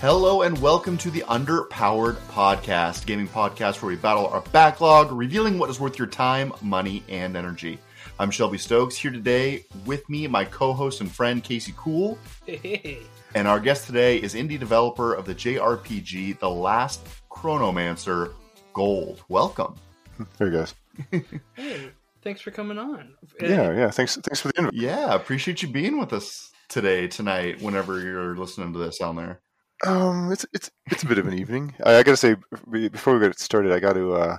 Hello and welcome to the Underpowered Podcast, gaming podcast where we battle our backlog, revealing what is worth your time, money, and energy. I'm Shelby Stokes here today with me, my co-host and friend Casey Cool. Hey. And our guest today is indie developer of the JRPG The Last Chronomancer, Gold. Welcome. There you guys. Hey, thanks for coming on. Yeah, yeah. Thanks, thanks for the invite. Yeah, appreciate you being with us today, tonight, whenever you're listening to this down there. Um, it's it's it's a bit of an evening. I, I got to say before we get started, I got to uh,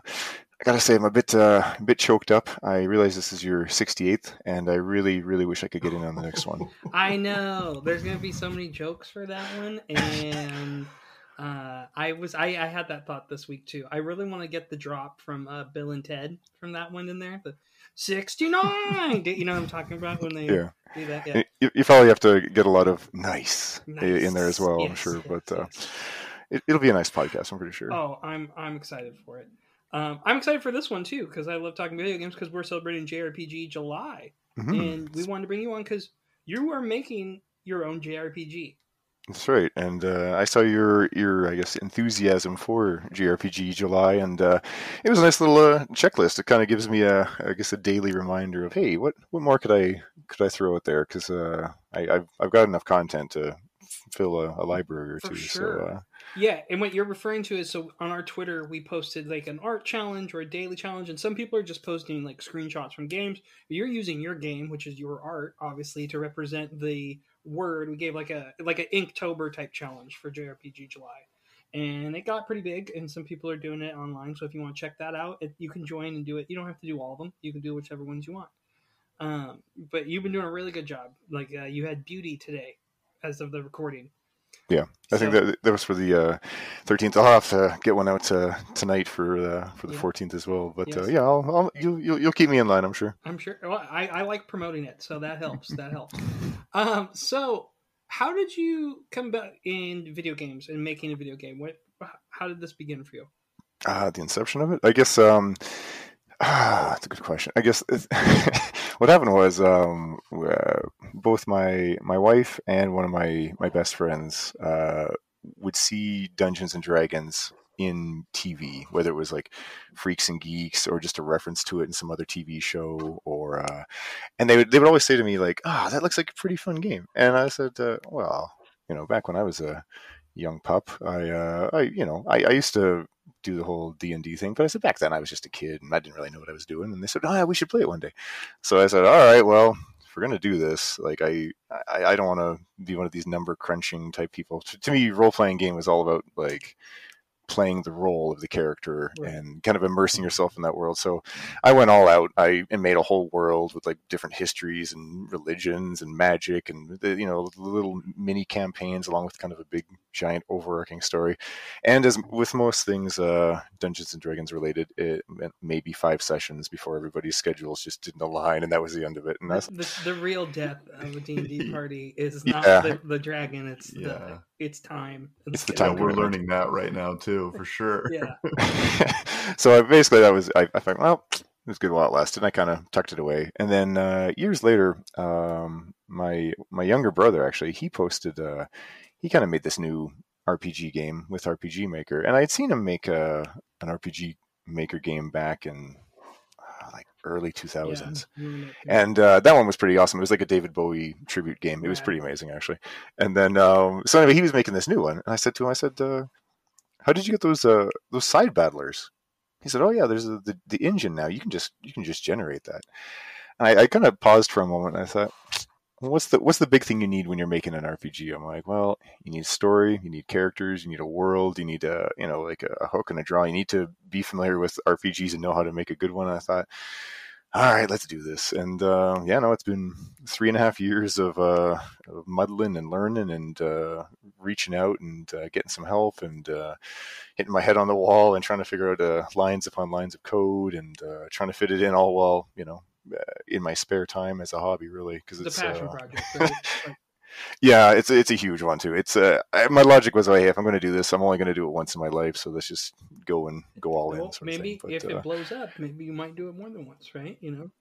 I got to say I'm a bit uh, a bit choked up. I realize this is your 68th, and I really really wish I could get in on the next one. I know there's gonna be so many jokes for that one, and uh, I was I, I had that thought this week too. I really want to get the drop from uh, Bill and Ted from that one in there. The sixty nine. you know what I'm talking about when they Yeah. do that? Yeah. You, you probably have to get a lot of nice, Nice. in there as well. I'm sure, yes, but uh, yes. it, it'll be a nice podcast. I'm pretty sure. Oh, I'm I'm excited for it. Um, I'm excited for this one too because I love talking video games because we're celebrating JRPG July, Mhm. and we wanted to bring you on because you are making your own JRPG. That's right, and uh, I saw your your I guess enthusiasm for JRPG July, and uh, it was a nice little uh, checklist. It kind of gives me a I guess a daily reminder of hey, what what more could I could I throw out there? Because uh, I I've, I've got enough content to fill a, a library or For two. sure. So uh, Yeah, and what you're referring to is so on our Twitter we posted like an art challenge or a daily challenge, and some people are just posting like screenshots from games. You're using your game, which is your art, obviously, to represent the word. We gave like a like an Inktober type challenge for JRPG July, and it got pretty big. And some people are doing it online. So if you want to check that out, it, you can join and do it. You don't have to do all of them. You can do whichever ones you want. Um, but you've been doing a really good job. Like uh, you had beauty today, as of the recording. Yeah, I think that that was for the uh, 13th. I'll have to get one out uh, tonight for uh, for the Yeah. 14th as well. But uh, Yes. yeah, I'll, I'll you you'll, you'll keep me in line. I'm sure. I'm sure. Well, I, I like promoting it, so that helps. That helps. Um, so, how did you come back in video games and making a video game? What? How did this begin for you? Ah, the inception of it. I guess. Um, ah, that's a good question. I guess it's- what happened was um, uh, both my my wife and one of my my best friends uh, would see Dungeons and Dragons in TV, whether it was like Freaks and Geeks or just a reference to it in some other TV show, or uh, and they would they would always say to me like, "Ah, that looks like a pretty fun game," and I said, uh, "Well, you know, back when I was a young pup, I uh, I you know I, I used to do the whole D and D thing. But I said back then I was just a kid and I didn't really know what I was doing. And they said, "Oh, yeah, we should play it one day." So I said, "All right, well, if we're gonna do this, like I I, I don't want to be one of these number crunching type people. To, to me, role playing game is all about like." Playing the role of the character Right. and kind of immersing yourself in that world so i went all out i and made a whole world with like different histories and religions and magic and the, you know little mini campaigns along with kind of a big giant overarching story and as with most things uh, Dungeons and Dragons related, it meant maybe five sessions before everybody's schedules just didn't align, and that was the end of it. And that's The, the real death of a D and D party is not Yeah. the, the dragon; it's Yeah. the it's time. It's the Yeah, time we're learning that right now too, for sure. Yeah, so I, basically, that was I, I thought, well, it was good while it lasted. And I kind of tucked it away, and then uh, years later, um, my my younger brother actually he posted uh, he kind of made this new RPG game with RPG Maker, and I had seen him make a an RPG Maker game back in uh, like early 2000s yeah. thousands. Mm, and uh, that one was pretty awesome. It was like a David Bowie tribute game. It was pretty amazing, actually. And then, um, so anyway, he was making this new one, and I said to him, I said, uh, "How did you get those uh, those side battlers?" He said, "Oh yeah, there's a, the the engine now. You can just you can just generate that." And I, I kind of paused for a moment, and I thought. What's the what's the big thing you need when you're making an RPG? I'm like, well, you need story, you need characters, you need a world, you need a you know like a, a hook and a draw. You need to be familiar with RPGs and know how to make a good one. And I thought, all right, let's do this. And uh, yeah, no, it's been three and a half years of, uh, of muddling and learning and uh, reaching out and uh, getting some help and uh, hitting my head on the wall and trying to figure out uh, lines upon lines of code and uh, trying to fit it in all while you know in my spare time as a hobby, really, because it's a passion project. Yeah, it's it's a huge one too. It's uh, my logic was, oh, hey, if I'm going to do this, I'm only going to do it once in my life, so let's just go and go all in. well, of maybe. But, if uh, it blows up, maybe you might do it more than once, right? You know.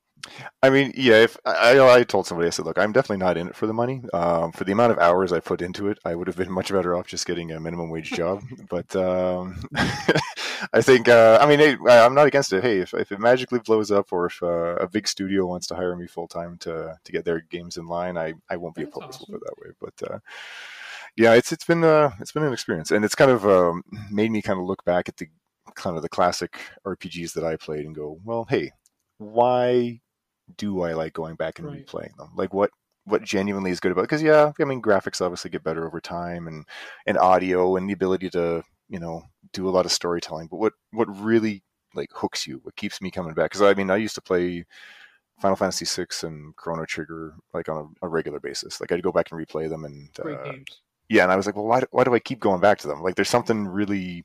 I mean, yeah. If I, I told somebody, I said, "Look, I'm definitely not in it for the money. Um, for the amount of hours I put into it, I would have been much better off just getting a minimum wage job." but um, I think, uh, I mean, hey, I'm not against it. Hey, if, if it magically blows up, or if uh, a big studio wants to hire me full time to to get their games in line, I, I won't be That's opposed awesome. to it that way. But uh, yeah, it's it's been uh, it's been an experience, and it's kind of um, made me kind of look back at the kind of the classic RPGs that I played and go, well, hey, why do I like going back and Right. replaying them? Like what what genuinely is good about? Because yeah, I mean graphics obviously get better over time and and audio and the ability to you know do a lot of storytelling. But what what really like hooks you? What keeps me coming back? Because I mean I used to play Final Fantasy VI and Chrono Trigger like on a, a regular basis. Like I'd go back and replay them and uh, yeah, and I was like, well, why, do- why do I keep going back to them? Like, there's something really,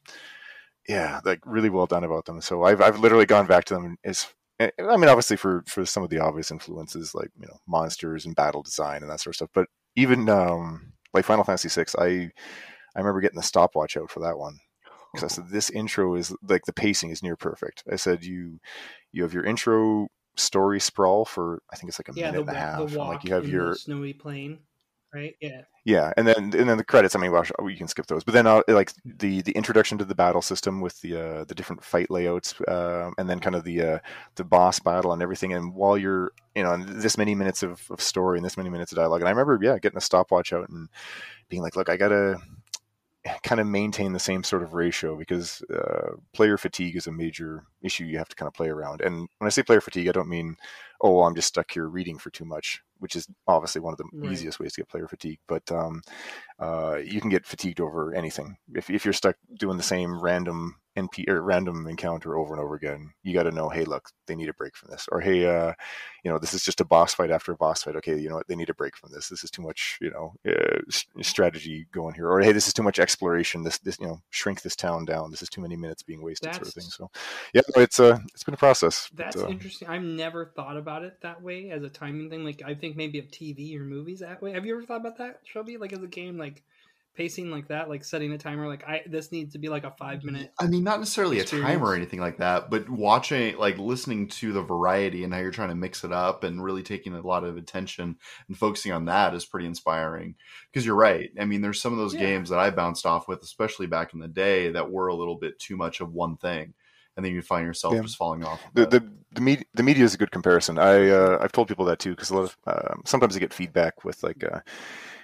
yeah, like really well done about them. So I've I've literally gone back to them. As I mean, obviously for for some of the obvious influences, like you know, monsters and battle design and that sort of stuff. But even um, like Final Fantasy VI, I I remember getting the stopwatch out for that one because I said this intro is like the pacing is near perfect. I said you you have your intro story sprawl for I think it's like a Yeah, minute the, and a half. the and, walk like you have your the snowy plain, right? Yeah. yeah, and then and then the credits. I mean, well, you can skip those. But then, uh, like the the introduction to the battle system with the uh, the different fight layouts, uh, and then kind of the uh, the boss battle and everything. And while you're, you know, this many minutes of, of story and this many minutes of dialogue, and I remember, yeah, getting a stopwatch out and being like, look, I gotta kind of maintain the same sort of ratio because uh, player fatigue is a major issue you have to kind of play around. And when I say player fatigue, I don't mean, oh, I'm just stuck here reading for too much, which is obviously one of the Right. easiest ways to get player fatigue. But um, uh, you can get fatigued over anything if if you're stuck doing the same random NP or random encounter over and over again. You got to know, hey, look, they need a break from this, or hey, uh, you know, this is just a boss fight after a boss fight. Okay, you know what, they need a break from this. This is too much, you know, uh, strategy going here, or hey, this is too much exploration. This this you know, shrink this town down. This is too many minutes being wasted, sort of thing. So, yeah, it's uh, it's been a process. but, That's uh, interesting. I've never thought about it that way as a timing thing. Like I think maybe of TV or movies that way. Have you ever thought about that, Shelby? Like as a game, like pacing like that, like setting a timer. Like I this needs to be like a five minute. I mean, not necessarily a timer or anything like that, but watching, like listening to the variety and how you're trying to mix it up and really taking a lot of attention and focusing on that is pretty inspiring. Because you're right. I mean, there's some of those Yeah. games that I bounced off with, especially back in the day, that were a little bit too much of one thing. And then you find yourself Yeah. just falling off. of the the the media, the media is a good comparison. I uh, I've told people that too because a lot of um, sometimes I get feedback with like, uh,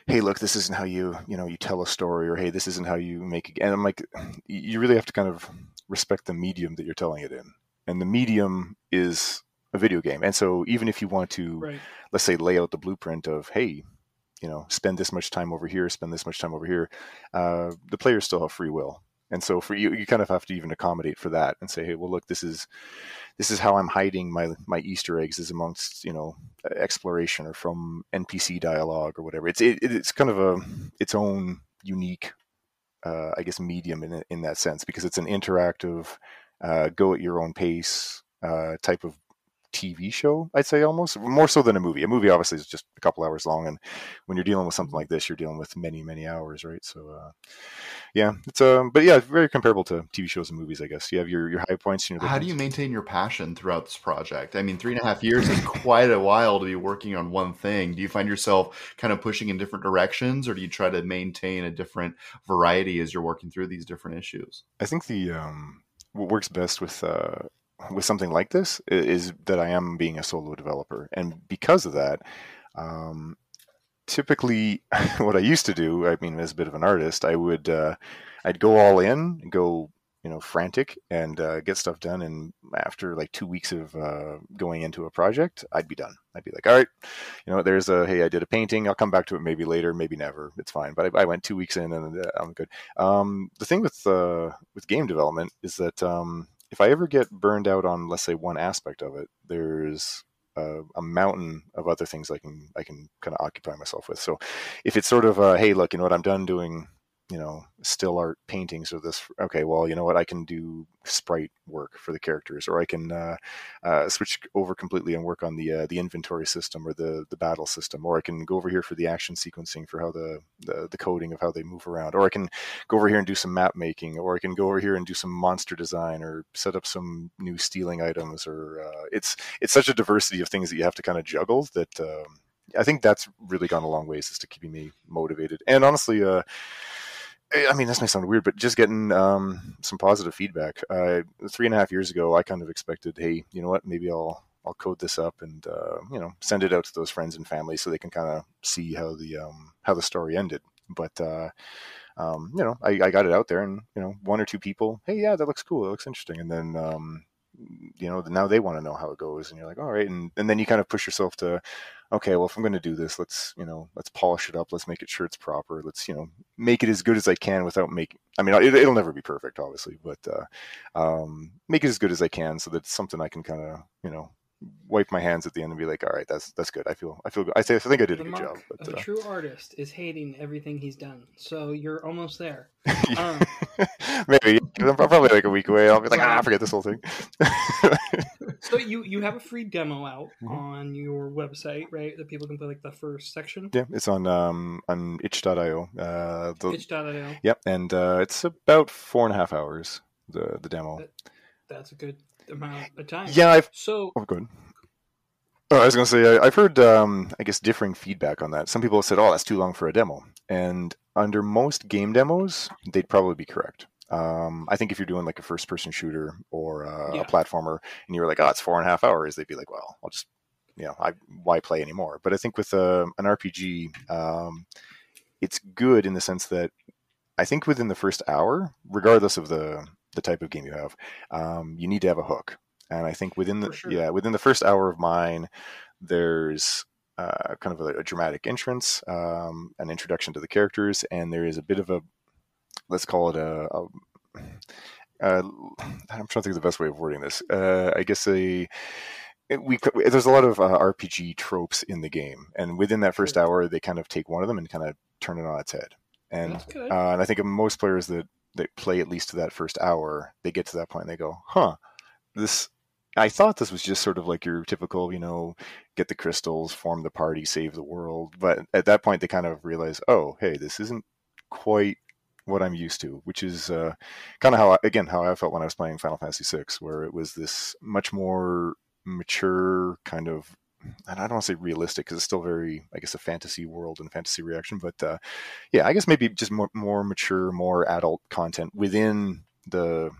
"Hey, look, this isn't how you you know you tell a story," or "Hey, this isn't how you make." A... And I'm like, you really have to kind of respect the medium that you're telling it in, and the medium is a video game. And so even if you want to, Right. let's say, lay out the blueprint of, hey, you know, spend this much time over here, spend this much time over here, uh, the players still have free will. And so for you, you kind of have to even accommodate for that and say, hey, well, look, this is this is how I'm hiding my my Easter eggs is amongst you know exploration or from NPC dialogue or whatever. It's it, it's kind of a its own unique, uh, I guess, medium in in that sense because it's an interactive, uh, go at your own pace uh, type of TV show. I'd say almost more so than a movie. A movie obviously is just a couple hours long, and when you're dealing with something like this, you're dealing with many many hours, right? So. Uh, yeah, it's um, but yeah, very comparable to TV shows and movies, I guess. You have your, your high points and your How do you maintain your passion throughout this project? I mean, three and a half years is quite a while to be working on one thing. Do you find yourself kind of pushing in different directions, or do you try to maintain a different variety as you're working through these different issues? I think the um, what works best with uh, with something like this is that I am being a solo developer, and because of that, um, typically what I used to do, I mean, as a bit of an artist, I would uh, I'd go all in, go you know frantic, and uh, get stuff done. And after like two weeks of uh, going into a project, I'd be done. I'd be like, all right, you know, there's a hey, I did a painting. I'll come back to it maybe later, maybe never. It's fine. But I, I went two weeks in, and uh, I'm good. Um, the thing with uh, with game development is that um, if I ever get burned out on, let's say, one aspect of it, there's a, a mountain of other things I can I can kind of occupy myself with. So if it's sort of uh, hey, look, you know what, I'm done doing you know still art paintings or this okay well you know what i can do sprite work for the characters or i can uh, uh, switch over completely and work on the uh, the inventory system or the the battle system or i can go over here for the action sequencing for how the, the the coding of how they move around or i can go over here and do some map making or i can go over here and do some monster design or set up some new stealing items or uh, it's it's such a diversity of things that you have to kind of juggle that um, I think that's really gone a long ways as to keeping me motivated. And honestly, uh, I mean, this may sound weird, but just getting um, some positive feedback. Uh, three and a half years ago, I kind of expected, hey, you know what? Maybe I'll I'll code this up and uh, you know send it out to those friends and family so they can kind of see how the um, how the story ended. But uh, um, you know, I, I, got it out there, and you know, one or two people, hey, yeah, that looks cool, that looks interesting, and then um, you know, now they want to know how it goes, and you're like, all right, and and then you kind of push yourself to, okay, well, if I'm going to do this, let's you know, let's polish it up, let's make it sure it's proper, let's you know, make it as good as I can without making. I mean, it, will never be perfect, obviously, but uh, um, make it as good as I can so that it's something I can kind of you know wipe my hands at the end and be like, all right, that's that's good. I feel I feel good. I, say, I think I did the a good job. But, a uh, true artist is hating everything he's done, so you're almost there. Um, Maybe I'm probably like a week away. I'll be like, ah, forget this whole thing. so you you have a free demo out mm-hmm. on your website, right? That people can play like the first section. Yeah, it's on um on itch.io. Uh, the, itch.io. Yep, and uh, it's about four and a half hours. The the demo. That, that's a good amount of time. Yeah, I've so. Oh, good. Oh, I was going to say, I, have heard, um, I guess, differing feedback on that. Some people have said, "Oh, that's too long for a demo," and under most game demos, they'd probably be correct. Um, I think if you're doing like a first-person shooter or uh, yeah. a platformer, and you're like, "Oh, it's four and a half hours," they'd be like, "Well, I'll just, you know, I, why play anymore?" But I think with uh, an RPG, um, it's good in the sense that I think within the first hour, regardless of the the type of game you have, um, you need to have a hook. And I think within the sure. yeah within the first hour of mine, there's uh, kind of a, a dramatic entrance, um, an introduction to the characters, and there is a bit of a let's call it a, a uh, I'm trying to think of the best way of wording this. Uh, I guess a we there's a lot of uh, RPG tropes in the game, and within that first hour, they kind of take one of them and kind of turn it on its head. And uh, and I think most players that that play at least to that first hour, they get to that point and they go, "Huh, this." I thought this was just sort of like your typical, you know, get the crystals, form the party, save the world. But at that point, they kind of realize, oh, hey, this isn't quite what I'm used to, which is uh, kind of how, I, again, how I felt when I was playing Final Fantasy VI, where it was this much more mature kind of and I don't want to say realistic because it's still very, I guess, a fantasy world and fantasy reaction. But uh, yeah, I guess maybe just more, more mature, more adult content within the,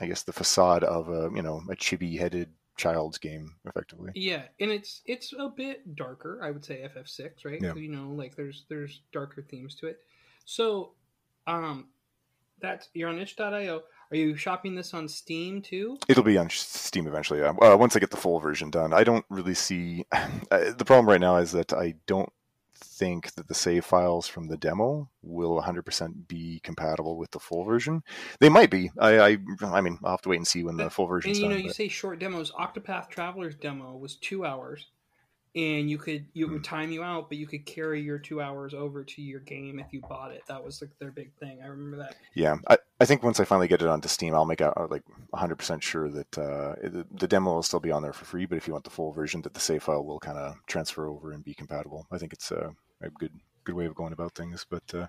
I guess, the facade of a you know a chibi-headed child's game, effectively. Yeah, and it's it's a bit darker. I would say FF6, right? Yeah. You know, like there's there's darker themes to it. So, um, that's you're on itch.io. Are you shopping this on Steam too? It'll be on Steam eventually. Yeah. Uh, once I get the full version done, I don't really see uh, the problem right now is that I don't think that the save files from the demo will 100% be compatible with the full version. They might be. I, I, I mean, I'll have to wait and see when the full version. And you know, done, you but... say short demos. Octopath Traveler's demo was two hours and you could you would hmm. time you out, but you could carry your two hours over to your game if you bought it. That was like their big thing. I remember that. Yeah, I, I think once I finally get it onto Steam, I'll make out like 100 percent sure that uh, the, the, demo will still be on there for free. But if you want the full version, that the save file will kind of transfer over and be compatible. I think it's a, a good good way of going about things. But uh,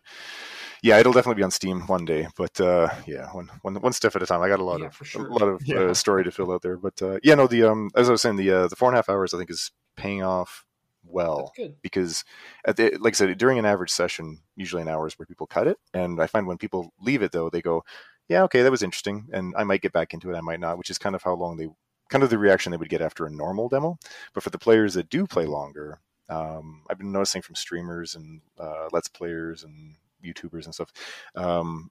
yeah, it'll definitely be on Steam one day. But uh, yeah, one, one, one step at a time. I got a lot yeah, of sure. a lot of yeah. uh, story to fill out there. But uh, yeah, no, the um, as I was saying, the uh, the four and a half hours I think is paying off well because at the, like I said during an average session usually an hour is where people cut it. And I find when people leave it though they go yeah okay that was interesting and I might get back into it I might not which is kind of how long they kind of the reaction they would get after a normal demo. But for the players that do play longer um, I've been noticing from streamers and uh, let's players and YouTubers and stuff um,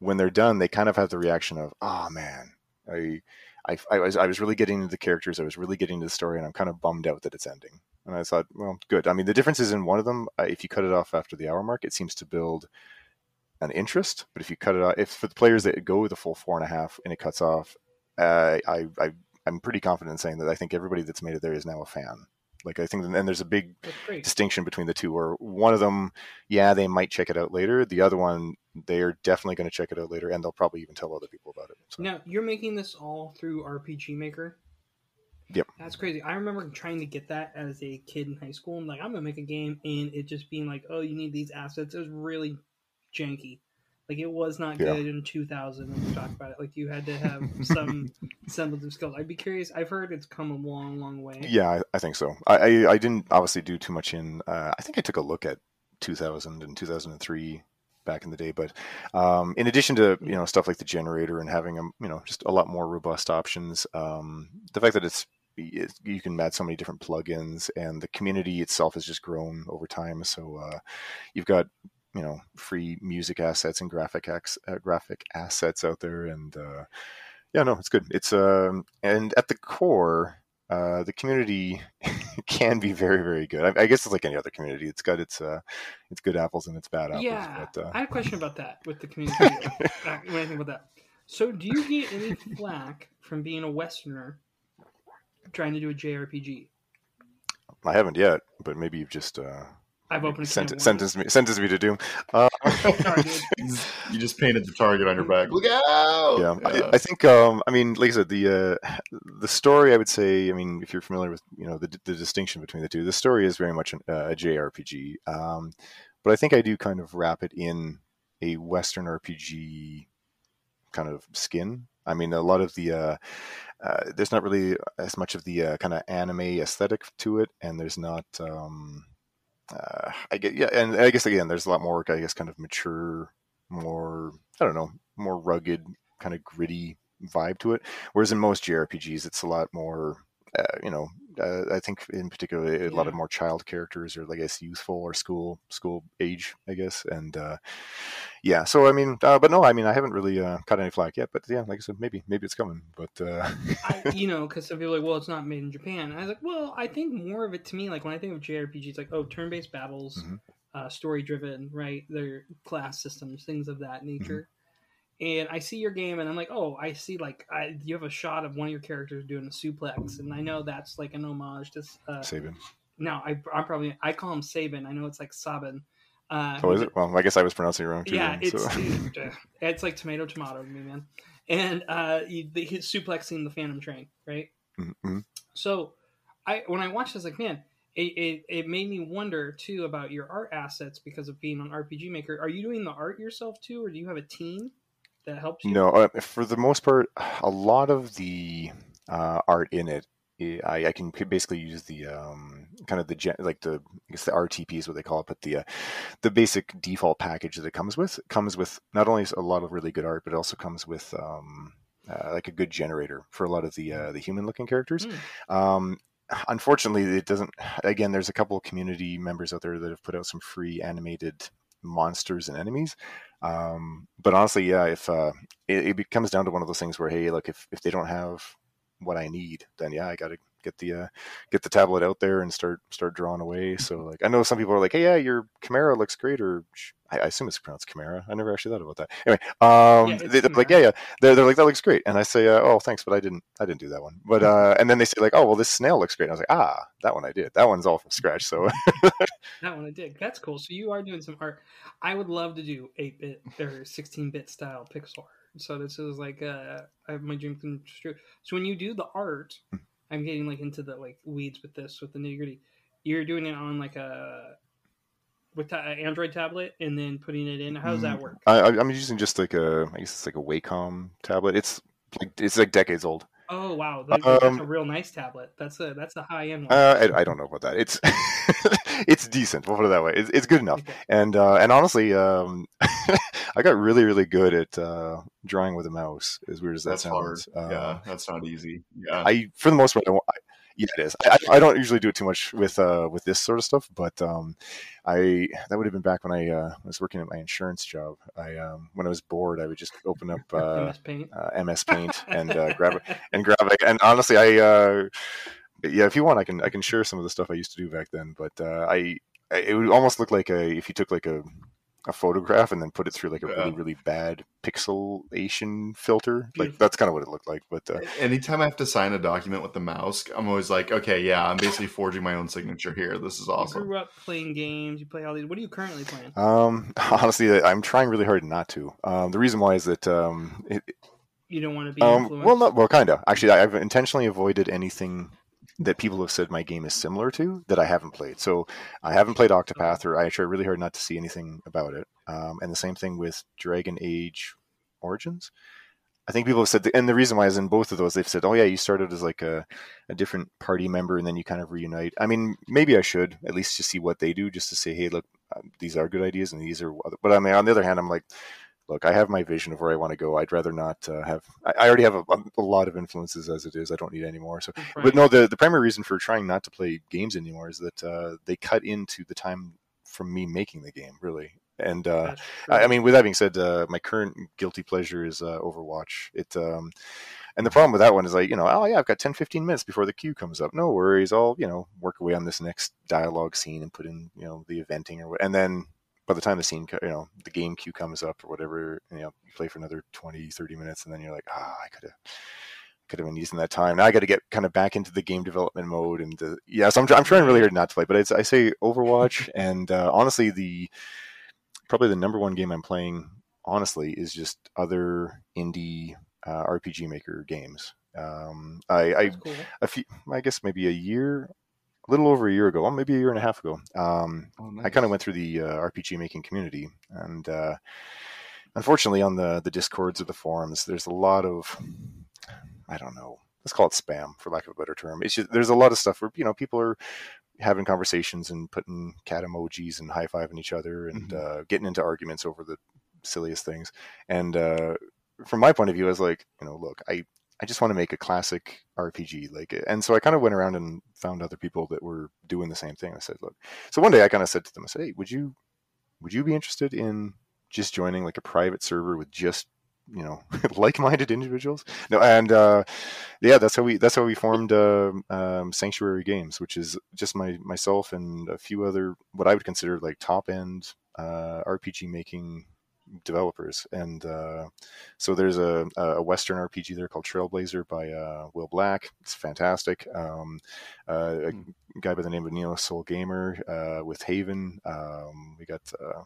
when they're done they kind of have the reaction of oh man I I, I, was I was really getting into the characters. I was really getting into the story, and I'm kind of bummed out that it's ending. And I thought, well, good. I mean, the difference is in one of them. Uh, if you cut it off after the hour mark, it seems to build an interest. But if you cut it off, if for the players that go with the full four and a half and it cuts off, uh, I, I I'm pretty confident in saying that I think everybody that's made it there is now a fan. Like I think, and there's a big distinction between the two. Where one of them, yeah, they might check it out later. The other one, they are definitely going to check it out later, and they'll probably even tell other people about it. So. Now you're making this all through RPG Maker. Yep. That's crazy. I remember trying to get that as a kid in high school. I'm like, I'm gonna make a game, and it just being like, oh, you need these assets. It was really janky. Like it was not Yeah. good in 2000 when we talked about it. Like you had to have some semblance of skills. I'd be curious. I've heard it's come a long, long way. Yeah, I, I think so. I, I, I didn't obviously do too much in. Uh, I think I took a look at 2000 and 2003 back in the day, but um, in addition to you know stuff like the generator and having a you know just a lot more robust options, um, the fact that it's it, you can add so many different plugins and the community itself has just grown over time. So uh, you've got you know free music assets and graphic ex, uh, graphic assets out there, and uh, yeah, no, it's good. It's um, and at the core, uh, the community can be very, very good. I, I guess it's like any other community. It's got its uh, it's good apples and its bad apples. Yeah, But, uh, I had a question about that with the community. uh, when I think about that, so do you get any flack from being a Westerner trying to do a JRPG? I haven't yet, but maybe you've just uh, I've opened a sent, of sentenced me sentenced me to doom. Uh, you just painted the target on your back. Look out! yeah, I, I think. Um, I mean, like I said, the uh, the story. I would say. I mean, if you're familiar with you know the, the distinction between the two, the story is very much an, uh, a JRPG. Um, but I think I do kind of wrap it in a Western RPG kind of skin. I mean, a lot of the uh, uh, there's not really as much of the uh, kind of anime aesthetic to it, and there's not. Um, uh, I get yeah, and I guess again, there's a lot more. I guess kind of mature, more I don't know, more rugged, kind of gritty vibe to it. Whereas in most JRPGs, it's a lot more. Uh, you know, uh, I think in particular a lot of more child characters, or I guess youthful or school school age, I guess, and uh, yeah. So I mean, uh, but no, I mean, I haven't really uh, caught any flack yet. But yeah, like I said, maybe maybe it's coming. But uh, I, you know, because some people are like, well, it's not made in Japan. I was like, well, I think more of it to me, like when I think of JRPGs, like oh, turn-based battles, Mhm. uh, story-driven, right? They're class systems, things of that nature. And I see your game, and I'm like, oh, I see like I, you have a shot of one of your characters doing a suplex, and I know that's like an homage to. Uh, Sabin. no, I, I'm probably I call him Sabin. I know it's like Sabin. Uh, Oh, is it? Well, I guess I was pronouncing it wrong too. yeah, then, it's so. dude, it's like tomato tomato to me, man. And uh, he, he's suplexing the Phantom Train, right? Mhm. So, I when I watched this, like, man, it, it, it made me wonder too about your art assets because of being on RPG Maker. Are you doing the art yourself too, or do you have a team that helps you? No, uh, for the most part, a lot of the uh, art in it, I, I can basically use the um, kind of the gen, like the I guess the RTP is what they call it, but the uh, the basic default package that it comes with it comes with not only a lot of really good art, but it also comes with um, uh, like a good generator for a lot of the uh, the human looking characters. Hmm. Um, unfortunately, it doesn't. Again, there's a couple of community members out there that have put out some free animated monsters and enemies. Um, but honestly, yeah, if uh, it, it comes down to one of those things where, hey, look, if if they don't have what I need, then yeah, I got to get the uh, get the tablet out there and start start drawing away. So like, I know some people are like, hey, yeah, your Chimera looks great, or I, I assume it's pronounced Chimera. I never actually thought about that. Anyway, um, Yeah, they, are like, yeah, yeah, they're, they're like, that looks great, and I say, uh, oh, thanks, but I didn't, I didn't do that one. But uh, and then they say like, oh, well, this snail looks great. And I was like, ah, that one I did. That one's all from scratch. So That one I did. That's cool. So you are doing some art. I would love to do eight bit or sixteen bit style pixel art. So this is like uh, I have my dream come true. So when you do the art, Hmm. I'm getting like into the like weeds with this with the nitty gritty. You're doing it on like a with ta- Android tablet and then putting it in. How does that Mm, work? I, I- I'm using just like a, I guess it's like a Wacom tablet. It's like it's like decades old. Oh wow, that- that's Um, a real nice tablet. That's a that's a high end one. Uh, I, I don't know about that. It's it's decent. We'll put it that way. It's, it's good enough. Okay. And uh, and honestly, um, I got really really good at uh, drawing with a mouse. As weird as that That's hard. sounds. Uh, yeah, that's not easy. Yeah. I for the most part, I, I- yeah, it is. I, I I don't usually do it too much with uh, with this sort of stuff, but um, I that would have been back when I uh, was working at my insurance job. I um, when I was bored, I would just open up uh, MS Paint. uh, MS Paint and uh, grab it and grab it. And honestly, I uh, yeah, if you want, I can I can share some of the stuff I used to do back then. But uh, I, I it would almost look like a if you took like a a photograph and then put it through like a Yeah. really really bad pixelation filter. Like that's kind of what it looked like. But uh, Anytime I have to sign a document with the mouse, I'm always like, okay, yeah, I'm basically forging my own signature here. This is You awesome. grew up playing games. You play all these. What are you currently playing? um, honestly, I'm trying really hard not to. Um, the reason why is that um, it, You don't want to be Um, influenced. well, not well, kind of. Actually, I've intentionally avoided anything that people have said my game is similar to that I haven't played. So I haven't played Octopath, or I try really hard not to see anything about it. Um, and the same thing with Dragon Age Origins. I think people have said, and the reason why is in both of those, they've said, "Oh yeah, you started as like a, a different party member, and then you kind of reunite." I mean, maybe I should at least just see what they do, just to say, "Hey, look, um, these are good ideas, and these are." But I mean, on the other hand, I'm like, look, I have my vision of where I want to go. I'd rather not uh, have. I, I already have a, a lot of influences as it is. I don't need any more. So, Right. but no, the the primary reason for trying not to play games anymore is that uh, they cut into the time from me making the game, really. And uh, I, I mean, with that being said, uh, my current guilty pleasure is uh, Overwatch. It um, and the problem with that one is like, you know, oh yeah, I've got 10, 15 minutes before the queue comes up. No worries, I'll you know work away on this next dialogue scene and put in you know the eventing or what, and then by the time the scene, you know, the game queue comes up or whatever, you know, you play for another 20, 30 minutes, and then you're like, ah, I could have. Could have been using that time. Now I got to get kind of back into the game development mode, and uh, yeah, so I'm, I'm trying really hard not to play. But it's, I say Overwatch, and uh, honestly, the probably the number one game I'm playing, honestly, is just other indie uh, RPG Maker games. Um, I, I cool. a few, I guess maybe a year, a little over a year ago, well, maybe a year and a half ago. Um, Oh, I kind of went through the uh, RPG making community, and uh, unfortunately, on the the discords or the forums, there's a lot of, I don't know, let's call it spam for lack of a better term. It's just there's a lot of stuff where you know people are having conversations and putting cat emojis and high fiving each other and uh, getting into arguments over the silliest things. And uh, from my point of view, I was like, you know, look, I I just want to make a classic RPG, like, and so I kind of went around and found other people that were doing the same thing. I said, look, so one day I kind of said to them, I said, hey, would you would you be interested in just joining like a private server with just you know like-minded individuals no and uh yeah that's how we that's how we formed uh, um, sanctuary games which is just my myself and a few other what i would consider like top end uh rpg making developers and uh so there's a a western rpg there called trailblazer by uh will black. It's fantastic. Um uh, a Hmm. guy by the name of neo soul gamer uh with haven. Um we got uh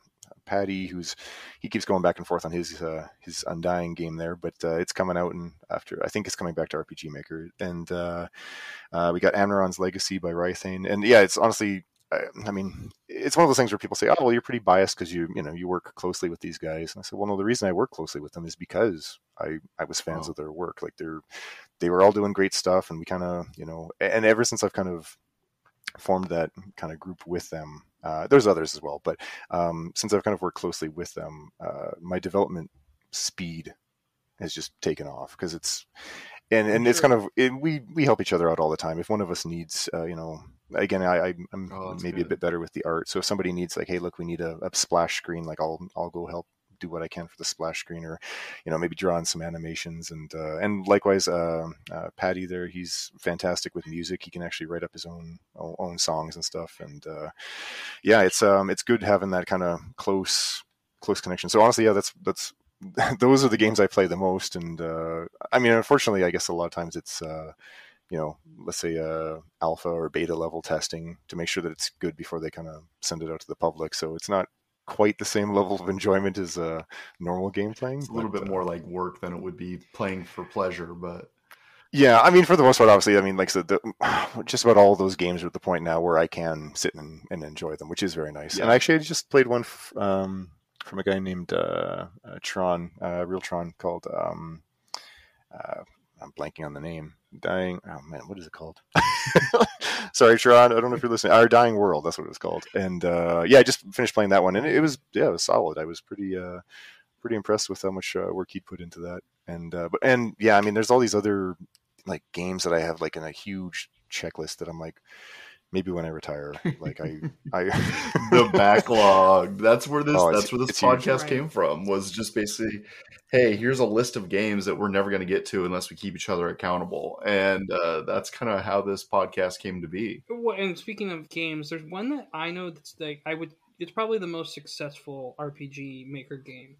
Patty, who's he keeps going back and forth on his uh, his Undying game there, but uh, it's coming out and after I think it's coming back to RPG Maker, and uh, uh, we got Amneron's Legacy by Rythane, and yeah, it's honestly, I, I mean, it's one of those things where people say, oh well, you're pretty biased because you you know you work closely with these guys, and I said, well, no, the reason I work closely with them is because I I was fans Oh. of their work, like they're they were all doing great stuff, and we kind of you know, and ever since I've kind of formed that kind of group with them. Uh, there's others as well, but um, since I've kind of worked closely with them, uh, my development speed has just taken off because it's and and it's kind of it, we we help each other out all the time. If one of us needs, uh, you know, again, I, I'm Oh, maybe a bit better with the art. So if somebody needs like, hey, look, we need a, a splash screen, like I'll I'll go help do what I can for the splash screen, or you know, maybe draw on some animations, and uh, and likewise, uh, uh, Patty there, he's fantastic with music. He can actually write up his own own, songs and stuff, and uh, yeah, it's um it's good having that kind of close close connection. So honestly, yeah, that's that's those are the games I play the most, and uh, I mean, unfortunately, I guess a lot of times it's. You know, let's say uh, alpha or beta level testing to make sure that it's good before they kind of send it out to the public. So it's not quite the same level of enjoyment as uh, normal game playing. It's a little but, bit uh, more like work than it would be playing for pleasure, but Yeah, I mean, for the most part, obviously, I mean, like I said, the, just about all those games are at the point now where I can sit and, and enjoy them, which is very nice. And Yeah. I actually just played one f- um, from a guy named uh, uh, Tron, uh, Real Tron, called. Um, uh, I'm blanking on the name. Dying. Oh man, what is it called? Sorry, Tron. I don't know if you're listening. Our Dying World. That's what it was called. And uh, yeah, I just finished playing that one, and it was yeah, it was solid. I was pretty uh, pretty impressed with how much uh, work he'd put into that. And uh, but and yeah, I mean, there's all these other like games that I have like in a huge checklist that I'm like, maybe when I retire, like I I the backlog. That's where this Oh, that's where this podcast Right. came from. Was just basically, hey, here's a list of games that we're never going to get to unless we keep each other accountable, and uh, that's kind of how this podcast came to be. Well, and speaking of games, there's one that I know that's like I would it's probably the most successful RPG Maker game,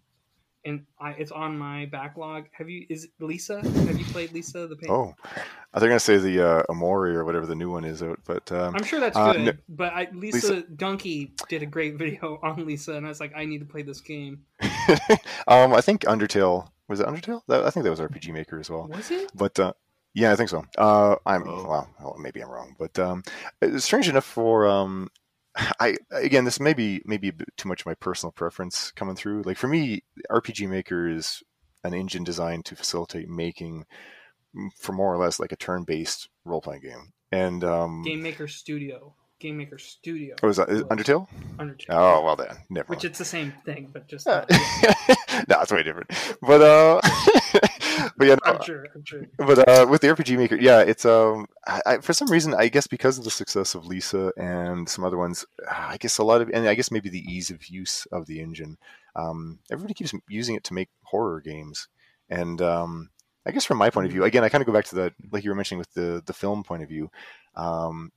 and I, it's on my backlog. Have you? Is Lisa? Have you played Lisa the Paint? Oh, I think gonna say the uh, Omori or whatever the new one is out, but um, I'm sure that's uh, good. no- but I, Lisa, Donkey did a great video on Lisa, and I was like, I need to play this game. um, I think Undertale was it Undertale? That, I think that was RPG Maker as well. Was it? But uh, yeah, I think so. Uh, I'm Oh. well, well, maybe I'm wrong, but um, it's strange enough for um, I again, this may be maybe a bit too much of my personal preference coming through. Like for me, RPG Maker is an engine designed to facilitate making mm, for more or less like a turn-based role-playing game. And um, Game Maker Studio. Game Maker Studio. oh, is that is Undertale? Undertale. Oh well, then never. Which mind. it's the same thing, but just Uh, no, it's way different. But uh, but yeah, no, I'm sure. I'm sure. but uh, with the RPG Maker, yeah, it's um, I, I, for some reason, I guess because of the success of Lisa and some other ones, I guess a lot of, and I guess maybe the ease of use of the engine, um, everybody keeps using it to make horror games, and um, I guess from my point of view, again, I kind of go back to that, like you were mentioning with the the film point of view. Um,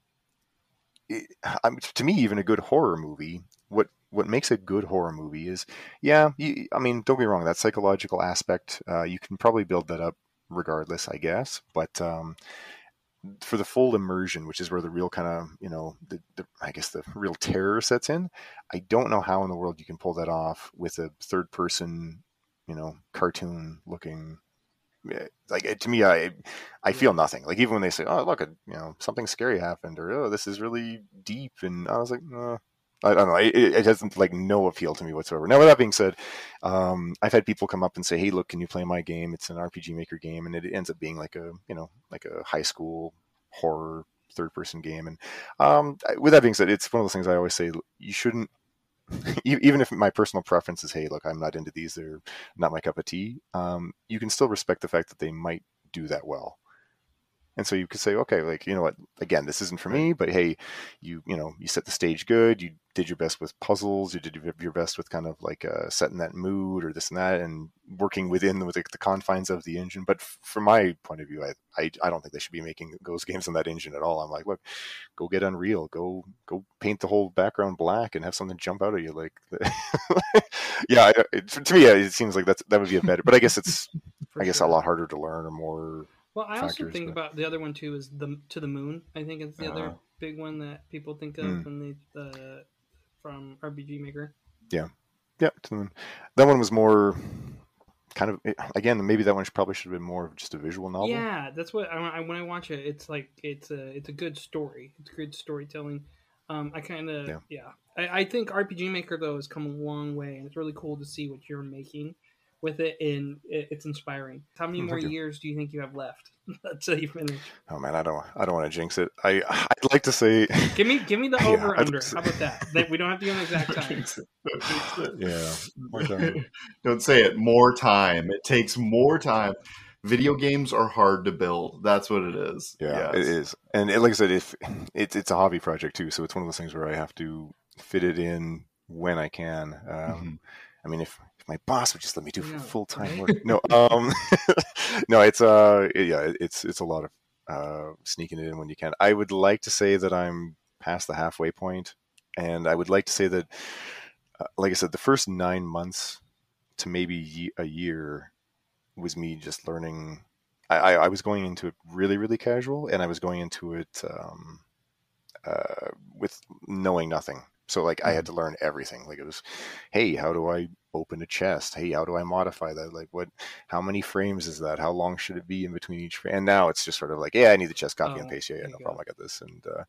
it, I'm, to me, even a good horror movie, what what makes a good horror movie is, yeah, you, I mean, don't be wrong, that psychological aspect, uh, you can probably build that up regardless, I guess. But um, for the full immersion, which is where the real kind of, you know, the, the, I guess the real terror sets in, I don't know how in the world you can pull that off with a third person, you know, cartoon looking. eh, Like eh, to me, I I feel nothing. Like even when they say, "Oh, look, a, you know, something scary happened," or "Oh, this is really deep," and I was like, uh, I don't know. It, it has like no appeal to me whatsoever. Now, with that being said, um, I've had people come up and say, "Hey, look, can you play my game? It's an RPG Maker game," and it ends up being like a you know like a high school horror third person game. And um, with that being said, it's one of those things I always say you shouldn't. Even if my personal preference is, hey, look, I'm not into these; they're not my cup of tea. Um, you can still respect the fact that they might do that well. And so you could say, okay, like you know what? Again, this isn't for me, but hey, you you know you set the stage good. You did your best with puzzles. You did your best with kind of like uh, setting that mood or this and that, and working within the, with the confines of the engine. But f- from my point of view, I, I I don't think they should be making those games on that engine at all. I'm like, look, go get Unreal, go go paint the whole background black and have something jump out at you. Like, yeah, it, to me, it seems like that's that would be a better. But I guess it's I guess sure. a lot harder to learn or more. Well, I also think but- about the other one too is the to the moon. I think it's the other Uh-huh. big one that people think of Mm. when they uh, from RPG Maker. Yeah, yeah, to the moon. that one was more kind of again maybe that one should, probably should have been more of just a visual novel. Yeah, that's what I, I when I watch it, it's like it's a it's a good story. It's good storytelling. Um, I kind of Yeah. yeah. I, I think RPG Maker though has come a long way, and it's really cool to see what you're making with it, and it's inspiring. How many Mm, more years do you think you have left until you finish? Oh man, I don't I don't want to jinx it. I I'd like to say Give me give me the Yeah, over I'd under. say- How about that? That we don't have to give an exact time. yeah. more time. Don't say it. More time. It takes more time. Video games are hard to build. That's what it is. Yeah, Yes. it is, and it, like I said, if it's it's a hobby project too, so it's one of those things where I have to fit it in when I can. Um, Mhm. I mean, if, if my boss would just let me do No, full time right? work, no, um, no, it's uh, yeah, it's it's a lot of uh, sneaking it in when you can. I would like to say that I'm past the halfway point, and I would like to say that, uh, like I said, the first nine months to maybe ye- a year was me just learning. I, I, I was going into it really, really casual, and I was going into it um, uh, with knowing nothing. So like I had to learn everything. Like it was, hey, how do I open a chest? Hey, how do I modify that? Like what? How many frames is that? How long should it be in between each frame? And now it's just sort of like, yeah, I need the chest copy and Oh, paste. Yeah, yeah, no problem. I got this. And uh,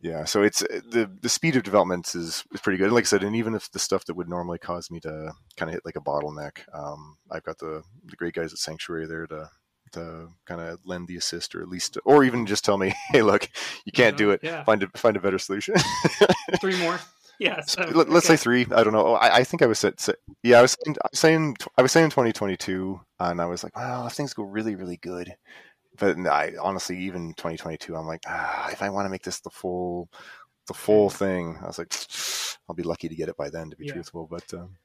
yeah, so it's the the speed of development is is pretty good. Like I said, and even if the stuff that would normally cause me to kind of hit like a bottleneck, um, I've got the the great guys at Sanctuary there to to kind of lend the assist or at least or even just tell me, hey, look, you can't do it. Yeah, Find a find a better solution. three more. Yeah, so, Let, us say three. I don't know. I, I think I was saying, yeah, I was saying, I was saying, I was saying 2022, and I was like, well, if things go really, really good, but I honestly, even 2022, I'm like, ah, if I want to make this the full, the full thing, I was like, I'll be lucky to get it by then, to be Yeah. truthful. But um,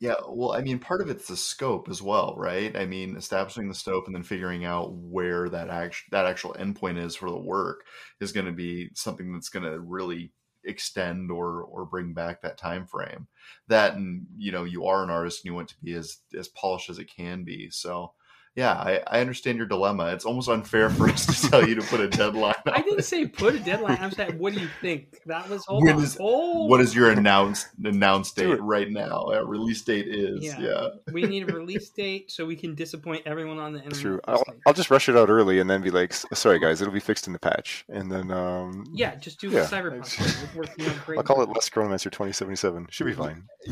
Yeah, well, I mean, part of it's the scope as well, right? I mean, establishing the scope and then figuring out where that act- that actual endpoint is for the work is going to be something that's going to really extend or or bring back that time frame. That and you know you are an artist and you want to be as as polished as it can be. So yeah, I, I understand your dilemma. It's almost unfair for us to tell you to put a deadline. I didn't say put a deadline. I'm saying, what do you think? That was hold When on. is- Hold What is your announced announced date it. right now? Uh, release date is yeah. Yeah. we need a release date so we can disappoint everyone on the internet. True. I'll. I'll just rush it out early and then be like, "Sorry, guys, it'll be fixed in the patch." And then, um, yeah, just do Yeah. cyberpunk. It would work, you know, great. I'll call it Last Chronomancer 2077. Should be fine.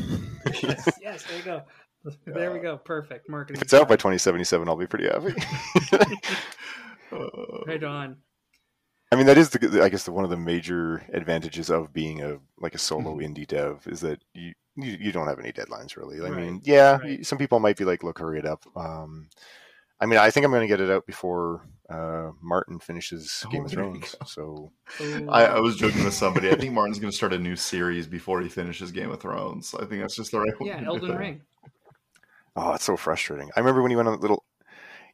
yes, yes, there you go. There we go. Perfect marketing. If it's out by 2077, I'll be pretty happy. Uh, right on. I mean, that is the I guess the, one of the major advantages of being a like a solo Mm-hmm. indie dev is that you you, you don't have any deadlines really. I Right, mean, yeah, right. some people might be like, "Look, hurry it up." Um, I mean, I think I'm going to get it out before uh, Martin finishes Game Oh, of Thrones. So Oh, I, I was joking with somebody. I think Martin's going to start a new series before he finishes Game of Thrones. I think that's just the right way. yeah, to Elden do it. Ring. Oh, it's so frustrating. I remember when he went on that little.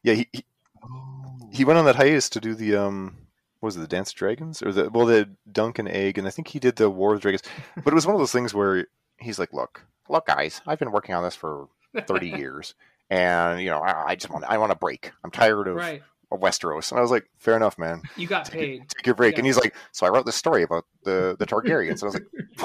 Yeah, he, he Oh. he went on that hiatus to do the um. What was it the Dance of Dragons or the well the Dunk and Egg and I think he did the War of Dragons, but it was one of those things where he's like, look, look, guys, I've been working on this for thirty years, and you know I, I just want I want a break. I'm tired of, right. of Westeros, and I was like, fair enough, man, You got paid. take your break. Yeah. And he's like, so I wrote this story about the the Targaryens, and I was like,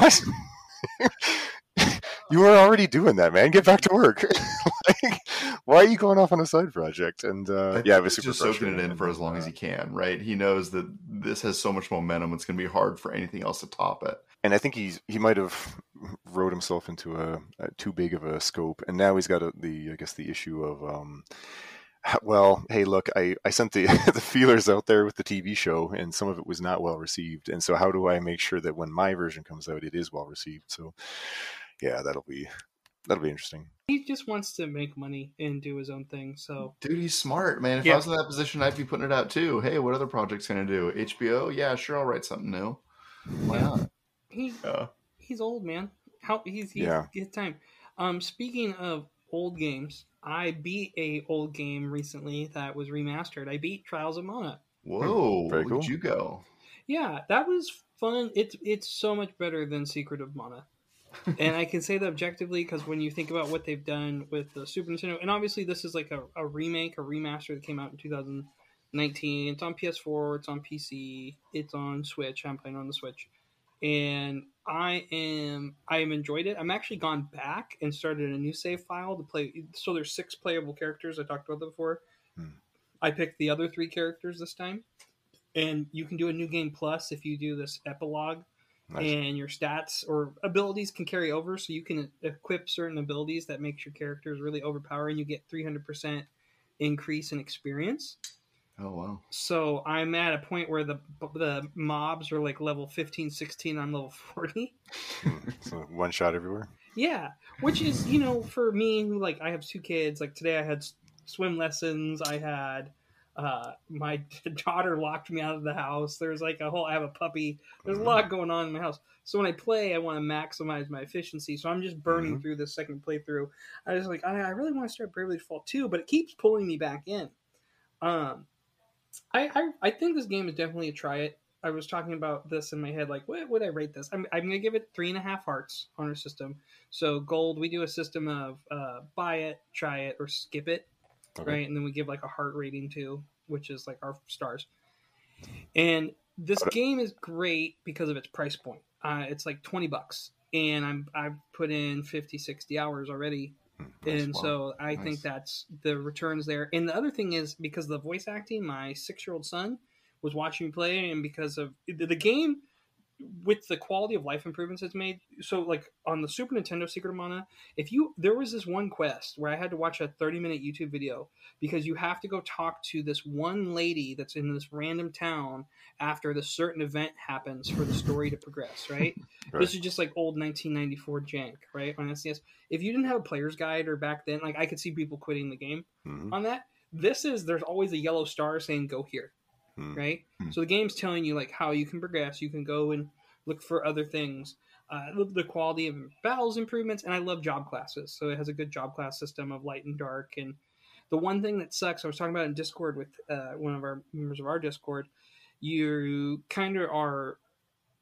what? You were already doing that, man. Get back to work. like, why are you going off on a side project? And uh, yeah, it was he's super just soaking it in for as long as he can, right? He knows that this has so much momentum; it's going to be hard for anything else to top it. and I think he's he might have wrote himself into a, a too big of a scope, and now he's got a, the I guess the issue of um, well, hey, look, I I sent the the feelers out there with the TV show, and some of it was not well received, and so how do I make sure that when my version comes out, it is well received? So, yeah, that'll be that'll be interesting. He just wants to make money and do his own thing. So Dude, he's smart, man. If Yeah. I was in that position, I'd be putting it out too. Hey, what other projects can I do? HBO? Yeah, sure, I'll write something new. Why not? he Yeah. he's old, man. How he's he's Yeah. his time. Um, speaking of old games, I beat a old game recently that was remastered. I beat Trials of Mana. Whoa, Very where'd cool. you go? Yeah, that was fun. It's it's so much better than Secret of Mana. And I can say that objectively because when you think about what they've done with the Super Nintendo, and obviously this is like a, a remake, a remaster that came out in 2019. It's on PS4, it's on PC, it's on Switch. I'm playing on the Switch, and I am I am enjoyed it. I'm actually gone back and started a new save file to play. So there's six playable characters. I talked about that before. Hmm. I picked the other three characters this time, and you can do a new game plus if you do this epilogue Nice. and your stats or abilities can carry over so you can equip certain abilities that makes your characters really overpowering you get 300% increase in experience Oh wow. so i'm at a point where the the mobs are like level 15 16 i'm level 40 hmm. so one shot everywhere. yeah which is you know for me who like i have two kids like today i had swim lessons i had uh my daughter locked me out of the house. There's like a whole i have a puppy. There's a lot going on in my house. So when i play i want to maximize my efficiency. So i'm just burning through this second playthrough. I was like i, I really want to start bravely default 2 but it keeps pulling me back in. Um I, I i think this game is definitely a try it. I was talking about this in my head, like, what would I rate this? I'm, I'm going to give it three and a half hearts on our system. So, gold, we do a system of uh, buy it, try it, or skip it, Okay. right? And then we give like a heart rating too, which is like our stars. And this it. game is great because of its price point. Uh, it's like 20 bucks. And I'm I've put in 50, 60 hours already Nice. and Wow. so I think that's the returns there. And the other thing is because of the voice acting, my six year old son was watching me play, and because of the the game with the quality of life improvements it's made. So like on the Super Nintendo Secret of Mana, if you there was this one quest where I had to watch a 30 minute YouTube video because you have to go talk to this one lady that's in this random town after the certain event happens for the story to progress, right? Right. This is just like old 1994 jank, right? On SNES. If you didn't have a player's guide or back then, like I could see people quitting the game Mhm. on that. This is there's always a yellow star saying go here, Hmm. right? Hmm. So the game's telling you like how you can progress. You can go and look for other things. Uh, the- the quality of battles improvements, and I love job classes. So it has a good job class system of light and dark. And the one thing that sucks, I was talking about in Discord with uh, one of our members of our Discord. You kind of are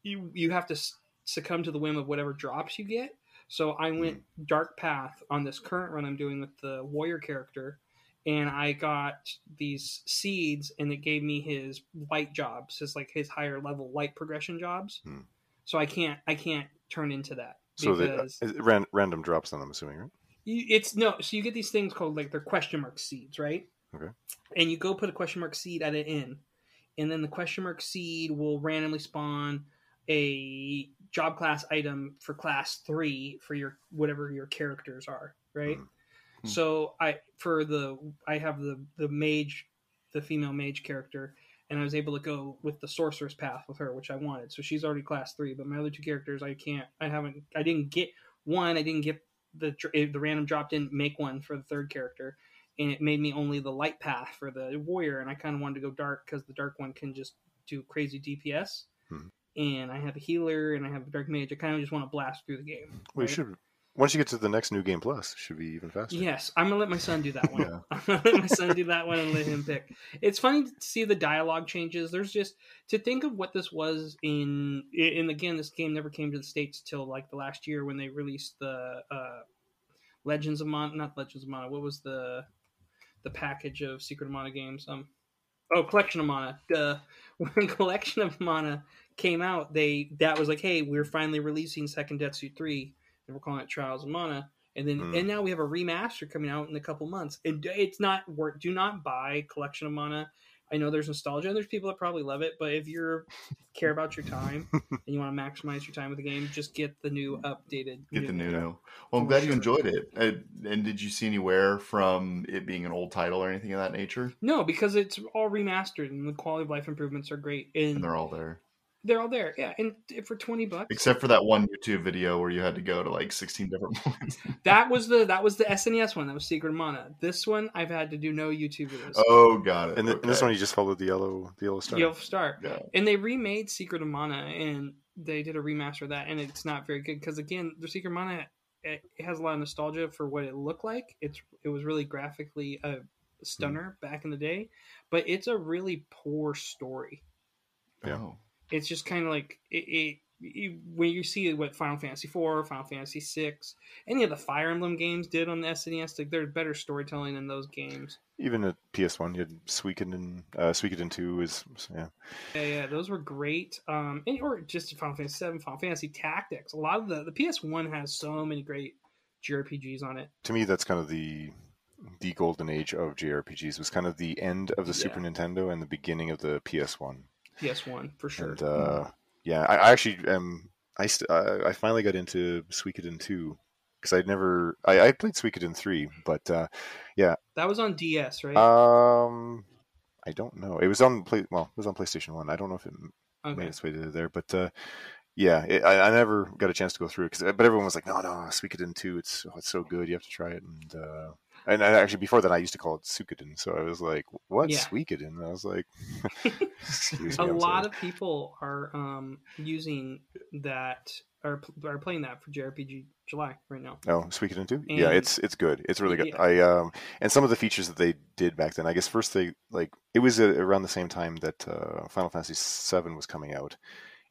you you have to s- succumb to the whim of whatever drops you get. So I went dark path on this current run I'm doing with the warrior character, and I got these seeds, and it gave me his light jobs, his like his higher level light progression jobs. Hmm. So I can't I can't turn into that So they, uh, ran, random drops then, I'm assuming, right? it's no. So you get these things called like they're question mark seeds, right? Okay. And you go put a question mark seed at an inn, and then the question mark seed will randomly spawn a job class item for class three for your whatever your characters are, right? Mhm. Hmm. So I for the I have the the mage, the female mage character, and I was able to go with the sorceress path with her, which I wanted. So she's already class three, but my other two characters I can't. I haven't. I didn't get one. I didn't get the the random drop didn't make one for the third character, and it made me only the light path for the warrior. And I kind of wanted to go dark because the dark one can just do crazy DPS. Hmm. And I have a healer and I have a dark mage. I kind of just want to blast through the game. Right? should. Once you get to the next new game plus, it should be even faster. Yes, I'm gonna let my son do that one. Yeah. I'm gonna let my son do that one and let him pick. It's funny to see the dialogue changes. There's just to think of what this was in, and again, this game never came to the states till like the last year when they released the uh, Legends of Mana, not Legends of Mana. What was the the package of Secret of Mana games? Um, oh, Collection of Mana. Duh. When Collection of Mana came out, they that was like, hey, we're finally releasing Seiken Densetsu three, and we're calling it Trials of Mana. And then Hmm. and now we have a remaster coming out in a couple months. And it's not work. Do not buy Collection of Mana. I know there's nostalgia and there's people that probably love it, but if you're care about your time and you want to maximize your time with the game, just get the new updated. Get the new. one. Well, I'm glad you enjoyed it. And, and did you see anywhere from it being an old title or anything of that nature? No, because it's all remastered and the quality of life improvements are great, and, And they're all there, they're all there. Yeah, and for twenty bucks, except for that one YouTube video where you had to go to like 16 different points. that was the that was the SNES one. That was Secret of Mana. This one I've had to do no YouTube videos. oh, got it. And, th- and this one, you just followed the yellow, the yellow star. Yellow star. Yeah. And they remade Secret of Mana and they did a remaster of that, and it's not very good because again, the Secret of Mana it it has a lot of nostalgia for what it looked like. It's it was really graphically a hmm. stunner back in the day, but it's a really poor story. Yeah. Oh. It's just kind of like it, it, it- when you see what Final Fantasy IV, Final Fantasy VI, any of the Fire Emblem games did on the SNES, like there's better storytelling in those games. Even at PS1, you had Suikoden, uh, Suikoden 2 is, yeah. Yeah, yeah, those were great. Um, and, or just Final Fantasy Seven, Final Fantasy Tactics. A lot of the the PS One has so many great JRPGs on it. To me, that's kind of the the golden age of JRPGs. was kind of the end of the Yeah. Super Nintendo and the beginning of the PS1. PS One for sure. And uh, yeah, I, I actually um, I st- I I finally got into Suikoden 2 because I'd never I, I played Suikoden 3, but uh, yeah. that was on DS, right? um, I don't know. It was on play well, it was on PlayStation One. I don't know if it made its way to there, but uh, yeah, it, I, I never got a chance to go through it. Cause, but everyone was like, "No, no, Suikoden two, it's oh, it's so good, you have to try it." And uh, and actually, before that, I used to call it Suikoden, so I was like, "What's Yeah. Suikoden?" I was like, "Excuse A me." I'm lot sorry. of people are um, using that are are playing that for JRPG July right now. Oh, Suikoden two. Yeah, it's it's good. It's really good. Yeah. I um and some of the features that they did back then. I guess first they like it was around the same time that uh, Final Fantasy VII was coming out,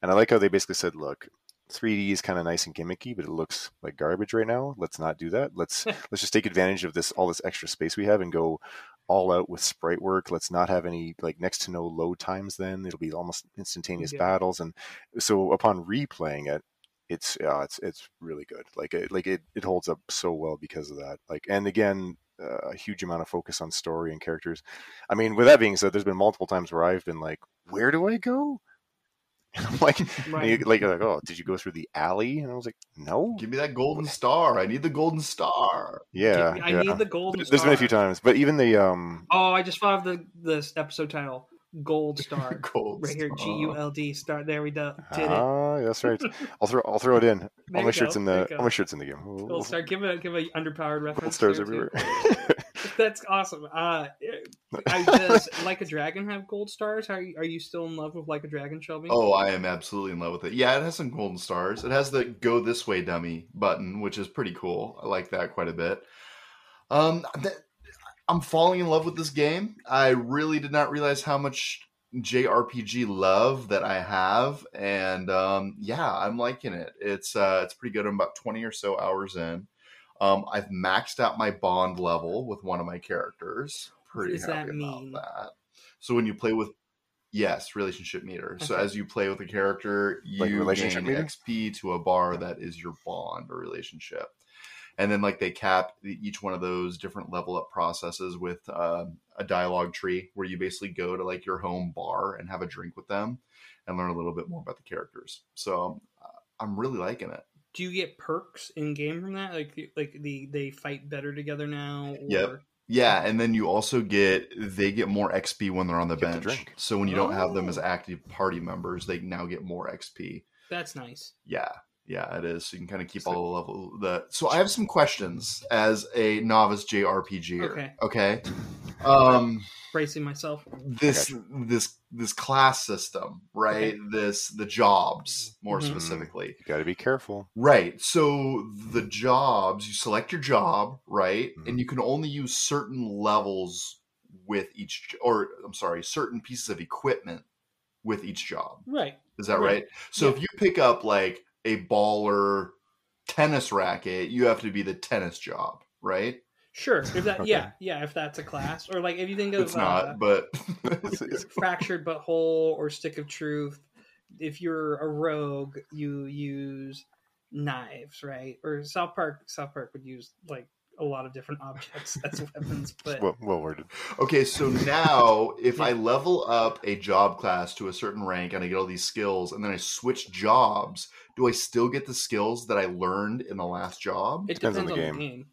and I like how they basically said, "Look, 3D is kind of nice and gimmicky, but it looks like garbage right now. Let's not do that. Let's let's just take advantage of this all this extra space we have and go all out with sprite work. Let's not have any like next to no load times. Then it'll be almost instantaneous Yeah. battles, and so upon replaying it, it's yeah, it's it's really good. Like it like it, it holds up so well because of that. Like and again. Uh, a huge amount of focus on story and characters. I mean, with that being said, there's been multiple times where I've been like, "Where do I go?" And I'm like, Right. like, like, oh, did you go through the alley? And I was like, no. Give me that golden star. I need the golden star. Yeah, I yeah. need the golden. There's been a few times, but even the um, Oh, I just thought of the this episode title, Gold Star. Gold right here. G U L D star. There we go. Did it. ah, that's right. I'll throw I'll throw it in. There I'll make sure it's go, in the you go. I'll make sure it's in the game. We'll- Gold Star. Give a give a underpowered reference. Gold stars everywhere. That's awesome. Uh, I, does Like a Dragon have gold stars? Are you, are you still in love with Like a Dragon, Shelby? Oh, I am absolutely in love with it. Yeah, it has some golden stars. It has the "Go This Way" dummy button, which is pretty cool. I like that quite a bit. Um, th- I'm falling in love with this game. I really did not realize how much JRPG love that I have, and um, yeah, I'm liking it. It's uh, it's pretty good. I'm about 20 or so hours in. Um, I've maxed out my bond level with one of my characters. Pretty does that mean? about that. So when you play with yes, relationship meter. So as you play with a character, you Like relationship gain meter? XP to a bar that is your bond or relationship. And then like they cap each one of those different level up processes with um, a dialogue tree where you basically go to like your home bar and have a drink with them and learn a little bit more about the characters. So uh, I'm really liking it. Do you get perks in game from that? Like, like the they fight better together now? Or... Yep. Yeah, and then you also get they get more XP when they're on the Get bench. drink. So when you don't have them as Oh. active party members, they now get more XP. That's nice. Yeah, yeah, it is. So you can kind of keep So- all the level. The so I have some questions as a novice JRPG. Okay. Okay. Um, Bracing myself. this this this class system, right? This the jobs more Mhm. specifically. You got to be careful. Right. So the jobs, you select your job, right? Mhm. And you can only use certain levels with each, or I'm sorry, certain pieces of equipment with each job. Right. Is that Right. right? So Yeah. if you pick up like a baller tennis racket, you have to be the tennis job, right? Sure. If that, Okay. yeah, yeah. If that's a class, or like if you think of It's uh, not, but It's- it's- fractured but whole or stick of truth, if you're a rogue, you use knives, right? Or South Park. South Park would use like a lot of different objects as weapons, but well, well worded. Okay, so now if I level up a job class to a certain rank and I get all these skills and then I switch jobs, do I still get the skills that I learned in the last job? it Depends depends on on the the game. game.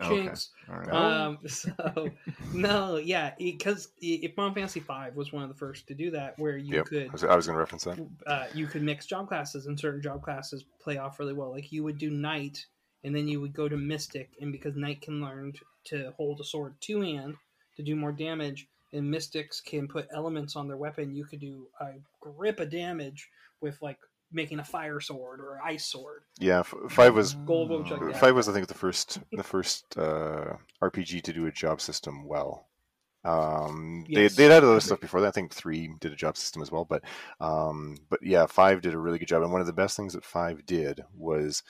Okay. Jinx. All right. Um, so no, yeah, because if Final Fantasy V was one of the first to do that, where you Yep. could I was, was going to reference that. uh, you could mix job classes, and certain job classes play off really well. Like you would do knight, and then you would go to mystic, and because knight can learn to, hold a sword two hand to do more damage, and mystics can put elements on their weapon, you could do a grip of damage with like making a fire sword or ice sword. Yeah, five was Gold Witch five was I think the first the first uh, RPG to do a job system well. Um, Yes. they they had other stuff before that. I think three did a job system as well, but um, but yeah, five did a really good job. And one of the best things that five did was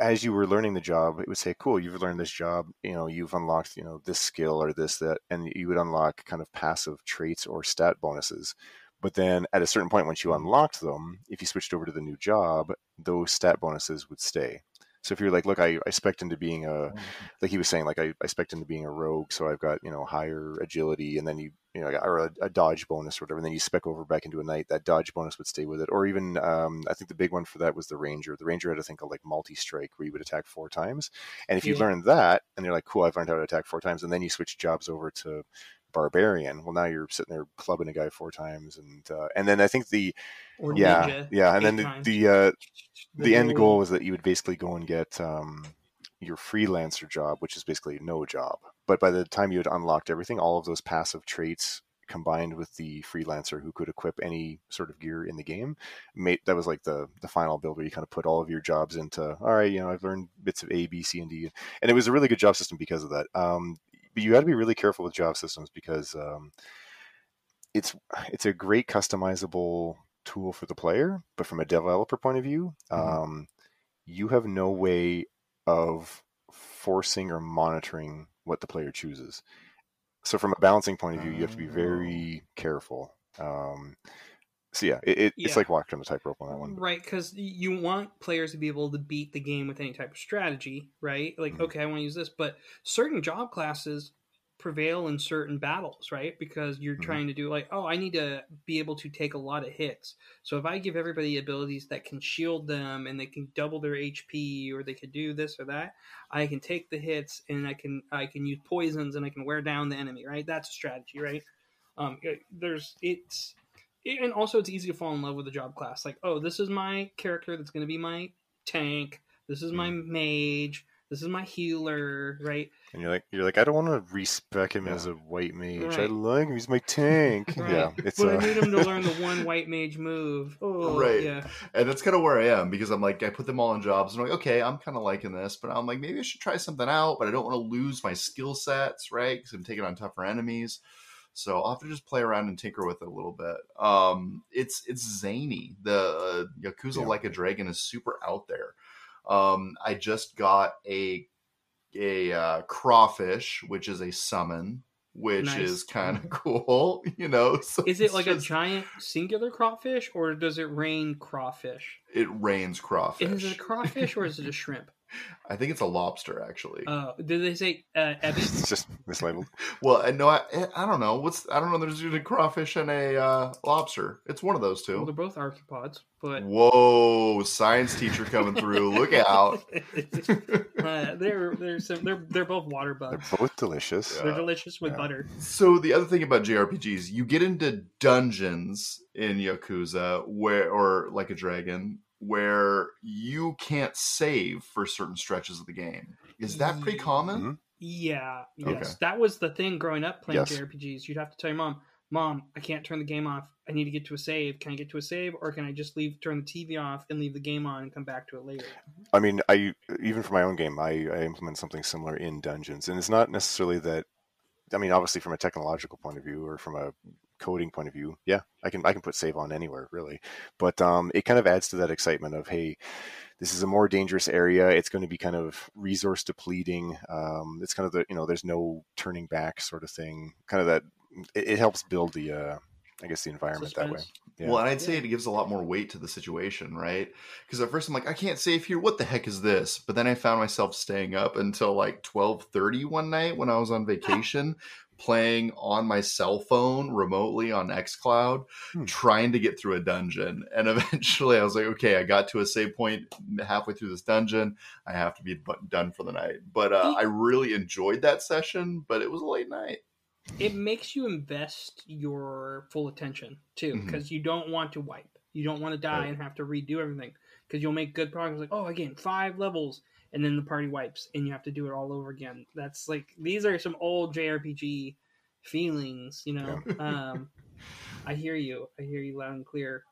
as you were learning the job, it would say, "Cool, you've learned this job. You know, you've unlocked you know this skill or this that," and you would unlock kind of passive traits or stat bonuses. But then at a certain point, once you mm-hmm. unlocked them, if you switched over to the new job, those stat bonuses would stay. So if you're like, look, I, I spec into being a, like he was saying, like I, I spec into being a rogue, so I've got you know higher agility, and then you you know or a, a dodge bonus or whatever, and then you spec over back into a knight, that dodge bonus would stay with it. Or even um, I think the big one for that was the ranger. The ranger had a thing called like multi strike, where you would attack four times, and if you Yeah. learned that, and you're like, cool, I've learned how to attack four times, and then you switch jobs over to barbarian. Well, now you're sitting there clubbing a guy four times, and uh, and then I think the Or yeah yeah, and then the the, uh, the end goal was that you would basically go and get um, your freelancer job, which is basically no job. But by the time you had unlocked everything, all of those passive traits combined with the freelancer who could equip any sort of gear in the game, made that was like the the final build where you kind of put all of your jobs into. All right, you know, I've learned bits of A, B, C, and D, and it was a really good job system because of that. Um, but you got to be really careful with job systems because um, it's it's a great customizable tool for the player, but from a developer point of view, Mhm. um, you have no way of forcing or monitoring what the player chooses. So, from a balancing point of view, you have to be very careful. Um, so, yeah, it, it, it's like walking on the tightrope on that one. Right, because you want players to be able to beat the game with any type of strategy, right? Like, Mhm. okay, I want to use this, but certain job classes prevail in certain battles, right? Because you're Mhm. trying to do like, oh, I need to be able to take a lot of hits. So if I give everybody abilities that can shield them and they can double their HP or they could do this or that, I can take the hits and I can I can use poisons and I can wear down the enemy, right? That's a strategy, right? Um, there's it's and also it's easy to fall in love with a job class. Like, oh, this is my character that's going to be my tank. This is my mage. This is my healer, right? And you're like, you're like, I don't want to respec him Yeah. as a white mage. I Right. like him. He's my tank. Right. Yeah, it's but uh, I need him to learn the one white mage move. Oh, Right. Yeah. And that's kind of where I am because I'm like, I put them all in jobs and I'm like, okay, I'm kind of liking this, but I'm like, maybe I should try something out, but I don't want to lose my skill sets, right? Because I'm taking on tougher enemies. So I'll have to just play around and tinker with it a little bit. Um, it's it's zany. The uh, Yakuza Yeah. Like a Dragon is super out there. Um, I just got a a uh, crawfish, which is a summon, which Nice. is kind of cool. You know, so Is it like a giant singular crawfish, or does it rain crawfish? It rains crawfish. Is it a crawfish or is it a shrimp? I think it's a lobster, actually. Uh, did they say uh, Ebby? It's just mislabeled. well, I know I, I don't know what's I don't know. There's a crawfish and a uh, lobster. It's one of those Well, two. they're both arthropods, but Whoa, science teacher coming through! Look out! uh, they're they're sim- they're they're both water bugs. They're both delicious. Yeah. They're delicious with Yeah. butter. So the other thing about JRPGs, you get into dungeons in Yakuza where, or like a dragon, where you can't save for certain stretches of the game. Is that pretty common? Mhm. Yeah, yes, Okay. that was the thing growing up playing Yes. JRPGs. You'd have to tell your mom, "Mom, I can't turn the game off. I need to get to a save. Can I get to a save, or can I just leave, turn the TV off, and leave the game on and come back to it later?" I mean, I even for my own game, I, I implement something similar in dungeons, and it's not necessarily that. I mean, obviously, from a technological point of view or from a coding point of view, yeah, I can I can put save on anywhere really, but um, it kind of adds to that excitement of hey, this is a more dangerous area. It's going to be kind of resource depleting. Um, it's kind of the you know, there's no turning back sort of thing. Kind of that. It, it helps build the, uh, I guess, the environment that way. Yeah. Well, and I'd say it gives a lot more weight to the situation, right? Because at first I'm like, I can't save here. What the heck is this? But then I found myself staying up until like twelve thirty one night when I was on vacation, playing on my cell phone remotely on XCloud, Hmm. trying to get through a dungeon. And eventually, I was like, okay, I got to a save point halfway through this dungeon. I have to be done for the night. But uh, I really enjoyed that session, but it was a late night. It makes you invest your full attention too, because you don't want to wipe. You don't want to die Right. and have to redo everything, because you'll make good progress. Like, oh, again five levels, and then the party wipes, and you have to do it all over again. That's like these are some old JRPG feelings, you know. um, I hear you. I hear you loud and clear.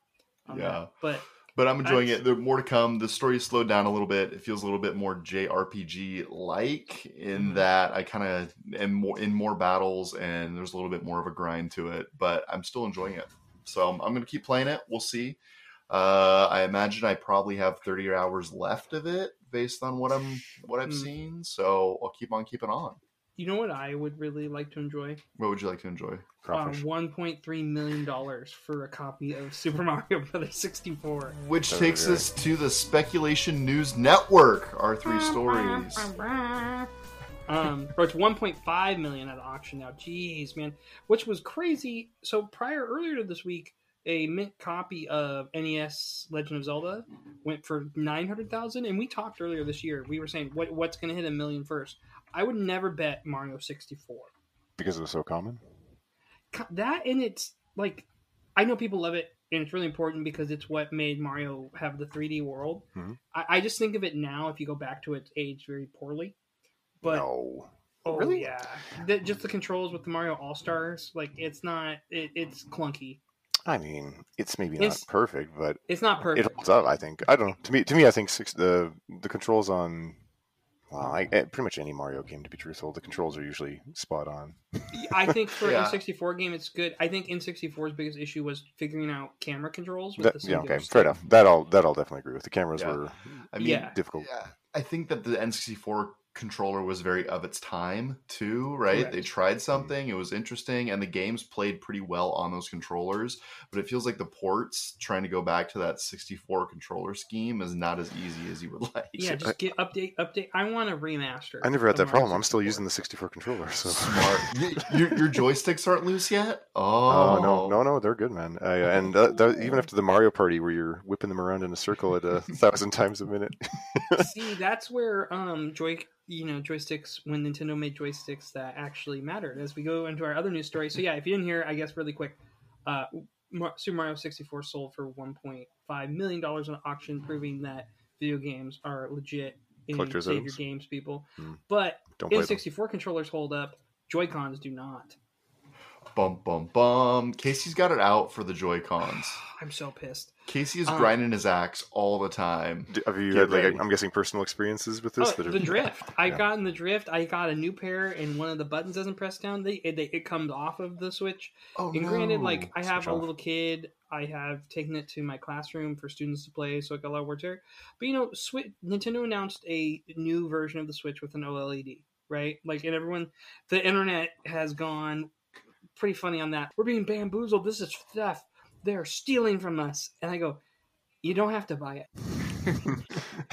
Yeah. that. but but I'm enjoying That's- it. There's more to come. The story slowed down a little bit. It feels a little bit more JRPG like in Mhm. that I kind of am more in more battles and there's a little bit more of a grind to it. But I'm still enjoying it. So I'm, I'm going to keep playing it. We'll see. Uh, I imagine I probably have 30 hours left of it based on what I'm what I've Mm. seen. So I'll keep on keeping on. you know what I would really like to enjoy? What would you like to enjoy? Uh, $1.3 million for a copy of Super Mario Brothers 64. Which Those takes great. us to the Speculation News Network. Our three stories. Um, or it's 1.5 million at auction now. Jeez, man, which was crazy. So prior, earlier this week, a mint copy of NES Legend of Zelda went for 900,000, and we talked earlier this year. We were saying what what's going to hit a million first. I would never bet Mario 64. because it was so common. That and it's like, I know people love it, and it's really important because it's what made Mario have the 3D world. Mhm. I, I just think of it now. If you go back to it's age, very poorly. But no. Oh Really? yeah, the, just the controls with the Mario All Stars, like it's not, it, it's clunky. I mean, it's maybe It's- not perfect, but It's not perfect. it holds up. I think. I don't know. To me, to me, I think six, the the controls on. Well, I, eh, pretty much any Mario game, to be truthful, the controls are usually spot on. I think for Yeah. an N64 game, it's good. I think N64's biggest issue was figuring out camera controls with That, the yeah, okay, stick. fair enough. That I'll that I'll definitely agree with. The cameras Yeah. were I mean, Yeah. difficult. Yeah, I think that the N64 controller was very of its time too, right? Correct. They tried something, it was interesting, and the games played pretty well on those controllers. But it feels like the ports trying to go back to that 64 controller scheme is not as easy as you would like. Yeah, just get update, update. I want a remaster. I never had that Mario problem. I'm still using the 64 controller. So. Smart. Your, your joysticks aren't loose yet? Oh, Oh no, no, no! They're good, man. Uh, and uh, that, even after the Mario Party, where you're whipping them around in a circle at a thousand times a minute. See, that's where um joy, you know, joysticks when Nintendo made joysticks that actually mattered. As we go into our other news story. So yeah, if you didn't hear, I guess really quick, uh, Super Mario 64 sold for 1.5 million dollars on auction, proving that video games are legit. And Collector's save items. your games, people. Hmm. But Don't them. N64 controllers hold up. Joy Cons do not. Bum bum bum. Casey's got it out for the Joy Cons. I'm so pissed. Casey is Um, grinding his axe all the time. Have you Get had like ready. I'm guessing personal experiences with this? Oh, that are- the drift. I Yeah. got in the drift. I got a new pair, and one of the buttons doesn't press down. They it, they, it comes off of the switch. Oh And granted, like I have Switch a off. little kid, I have taken it to my classroom for students to play, so I got a lot of work there. But you know, Switch, Nintendo announced a new version of the Switch with an OLED, right? Like, and everyone, the internet has gone pretty funny on that. We're being bamboozled. This is theft. They're stealing from us. And I go, you don't have to buy it.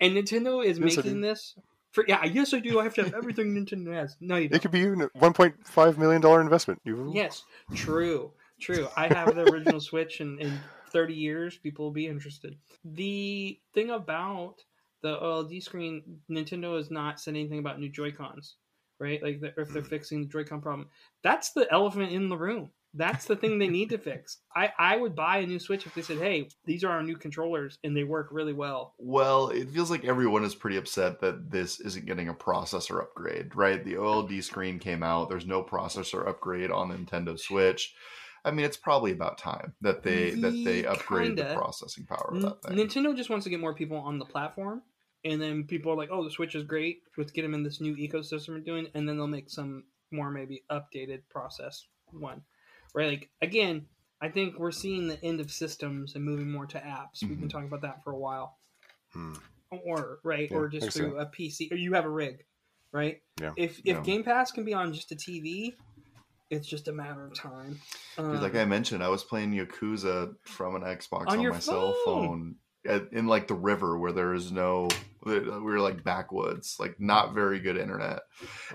And Nintendo is Yes, making this. For, yeah, yes, I do. I have to have everything Nintendo has. No, you don't. It could be even a 1.5 million dollar investment. You Yes, true, true. I have the original Switch, and in 30 years, people will be interested. The thing about the OLED screen, Nintendo has not said anything about new Joy Cons, right? Like the, if they're mm. fixing the Joy-Con problem, that's the elephant in the room. That's the thing they need to fix. I, I would buy a new Switch if they said, "Hey, these are our new controllers, and they work really well." Well, it feels like everyone is pretty upset that this isn't getting a processor upgrade, right? The OLED screen came out. There's no processor upgrade on the Nintendo Switch. I mean, it's probably about time that they that they upgrade the kinda. processing power of that thing. Nintendo just wants to get more people on the platform, and then people are like, "Oh, the Switch is great. Let's get them in this new ecosystem we're doing," and then they'll make some more maybe updated process one, right? Like again, I think we're seeing the end of systems and moving more to apps. We've been Mhm. talking about that for a while, Hmm. or right, Yeah, or just through a PC, or you have a rig, right? Yeah. If if Yeah. Game Pass can be on just a TV, it's just a matter of time. Because, like Um, I mentioned, I was playing Yakuza from an Xbox on, On my cell phone. phone at, in like the river where there is no. We were like backwoods, like not very good internet.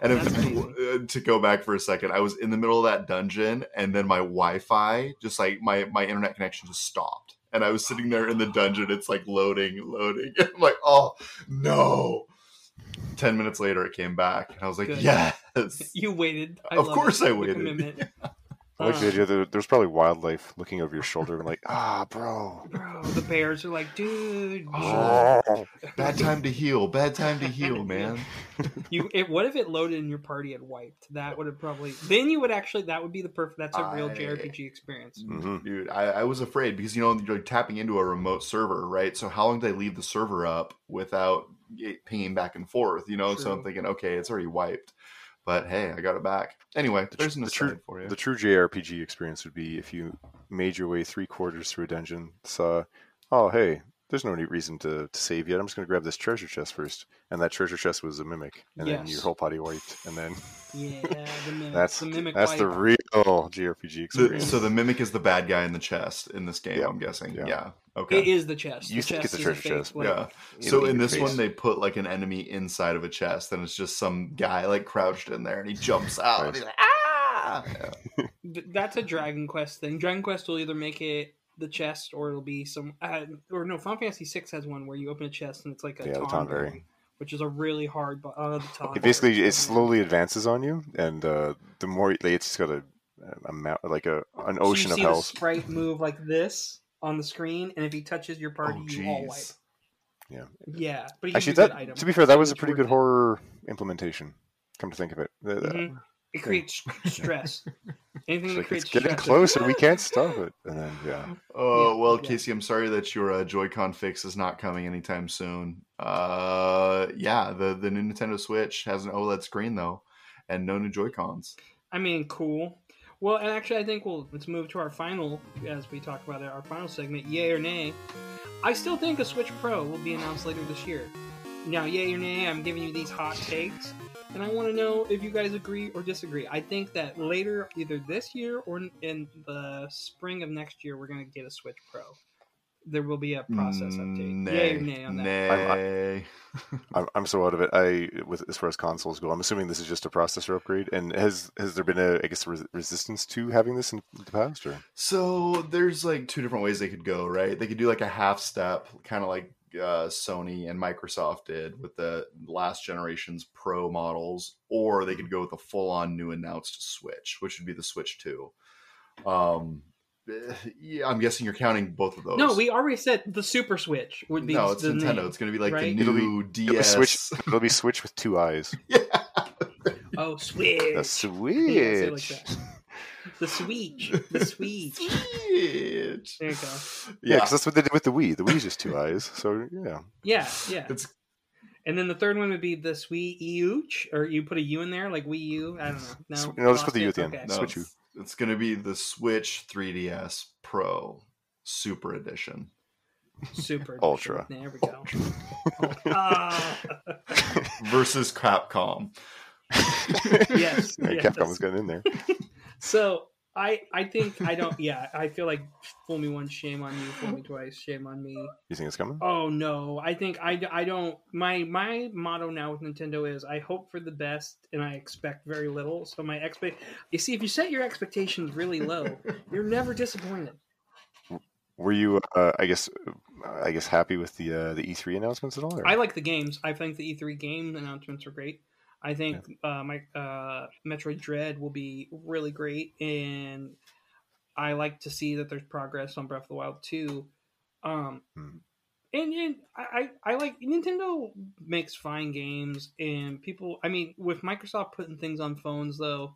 And in That's fact, amazing. uh, to go back for a second, I was in the middle of that dungeon, and then my Wi-Fi, just like my my internet connection, just stopped. And I was sitting there in the dungeon. It's like loading, loading. I'm like, oh no. Ten minutes later, it came back, and I was like, Good. yes. you waited. I Of course it. I waited. commitment. I like the idea that there's probably wildlife looking over your shoulder and like, ah, bro. Bro, the bears are like, dude, Oh. Bad time to heal. Bad time to heal, man. you it, what if it loaded in your party and wiped? That would have probably then you would actually that would be the perfect. That's a real I- JRPG experience. Mhm. Dude, I, I was afraid because you know you're tapping into a remote server, right? So how long did I leave the server up without it pinging back and forth? You know, so I'm thinking, okay, it's already wiped. But hey, I got it back. Anyway, The there's an the tru- aside for you. The true JRPG experience would be if you made your way three quarters through a dungeon, saw, oh, hey, there's no need reason to, to save yet. I'm just going to grab this treasure chest first. And that treasure chest was a mimic. And then your whole party wiped. And then Yeah, the mimic. that's the mimic that's the real JRPG The- experience. so the mimic is the bad guy in the chest in this game. Yeah. I'm guessing. Yeah. Yeah. Okay. It is the chest. You the think chest it's a is treasure chest, like- yeah. So in this face. one, they put like an enemy inside of a chest, and it's just some guy like crouched in there, and he jumps out, and he's like, ah! Yeah. That's a Dragon Quest thing. Dragon Quest will either make it the chest or it'll be some uh, or no Final Fantasy VI has one where you open a chest and it's like a Yeah, Tonberry, which is a really hard but uh, the It basically it slowly advances on you, and uh, the more like, it's got a, a mount, like a an So ocean you of see the sprite move like this on the screen and if he touches your party Oh, you all wipe. Yeah. yeah but Actually, that to be fair, that was a pretty good horror implementation. Come to think of it, Mhm. It creates stress anything it's that like, creates it's getting stress closer. We can't stop it. And then yeah, Oh Yeah, well, yeah. Casey, I'm sorry that your uh, Joy-Con fix is not coming anytime soon. Uh, yeah, the the new Nintendo Switch has an OLED screen though, and no new Joy-Cons. I mean, cool. Well, and actually, I think we'll let's move to our final as we talk about it, our final segment. Yay or nay? I still think a Switch Pro will be announced later this year. Now, yay or nay? I'm giving you these hot takes, and I want to know if you guys agree or disagree. I think that later, either this year or in- in the spring of next year, we're going to get a Switch Pro. There will be a process update. Mm, nay, Yay nay on that? nay. I'm, I'm so out of it. I with as far as consoles go, I'm assuming this is just a processor upgrade. And has has there been a I guess res- resistance to having this in the past? Or So there's like two different ways they could go, right? They could do like a half step, kind of like uh, Sony and Microsoft did with the last generation's Pro models, or they could go with a full-on new announced Switch, which would be the Switch Two. Um, eh, yeah, I'm guessing you're counting both of those. No, we already said the Super Switch would be. no, it's the Nintendo. name. It's going to be like right? the It'll be- new it'll be DS. Switch. it'll be Switch with two eyes. yeah. Oh, Switch. The Switch. Yeah, like that. The Switch. The Switch. Switch. There you go. Yeah, Yeah, because that's what they did with the Wii. The Wii's just two eyes. So yeah, Yeah, yeah. it's And then the third one would be the Sweet Euch, or you put a U in there, like Wii U. I don't know. No, Sw- no, just lost put the U it? at the end. Okay. no, Switch it's, it's gonna be the Switch 3DS Pro Super Edition. Super Ultra. There we go. Ah. versus Capcom. Yes, Yeah, yes. Capcom was getting in there. So I, I think I don't. Yeah, I feel like fool me once, shame on you. Fool me twice, shame on me. You think it's coming? Oh no, I think I, I don't. My my motto now with Nintendo is I hope for the best and I expect very little. So my expect. You see, if you set your expectations really low, you're never disappointed. Were you, uh, I guess, I guess, happy with the uh, the E3 announcements at all? Or? I like the games. I think the E3 game announcements are great. I think uh, my uh, Metroid Dread will be really great, and I like to see that there's progress on Breath of the Wild too. Um, Hmm. and, and I I like Nintendo makes fine games, and people. I mean, with Microsoft putting things on phones, though,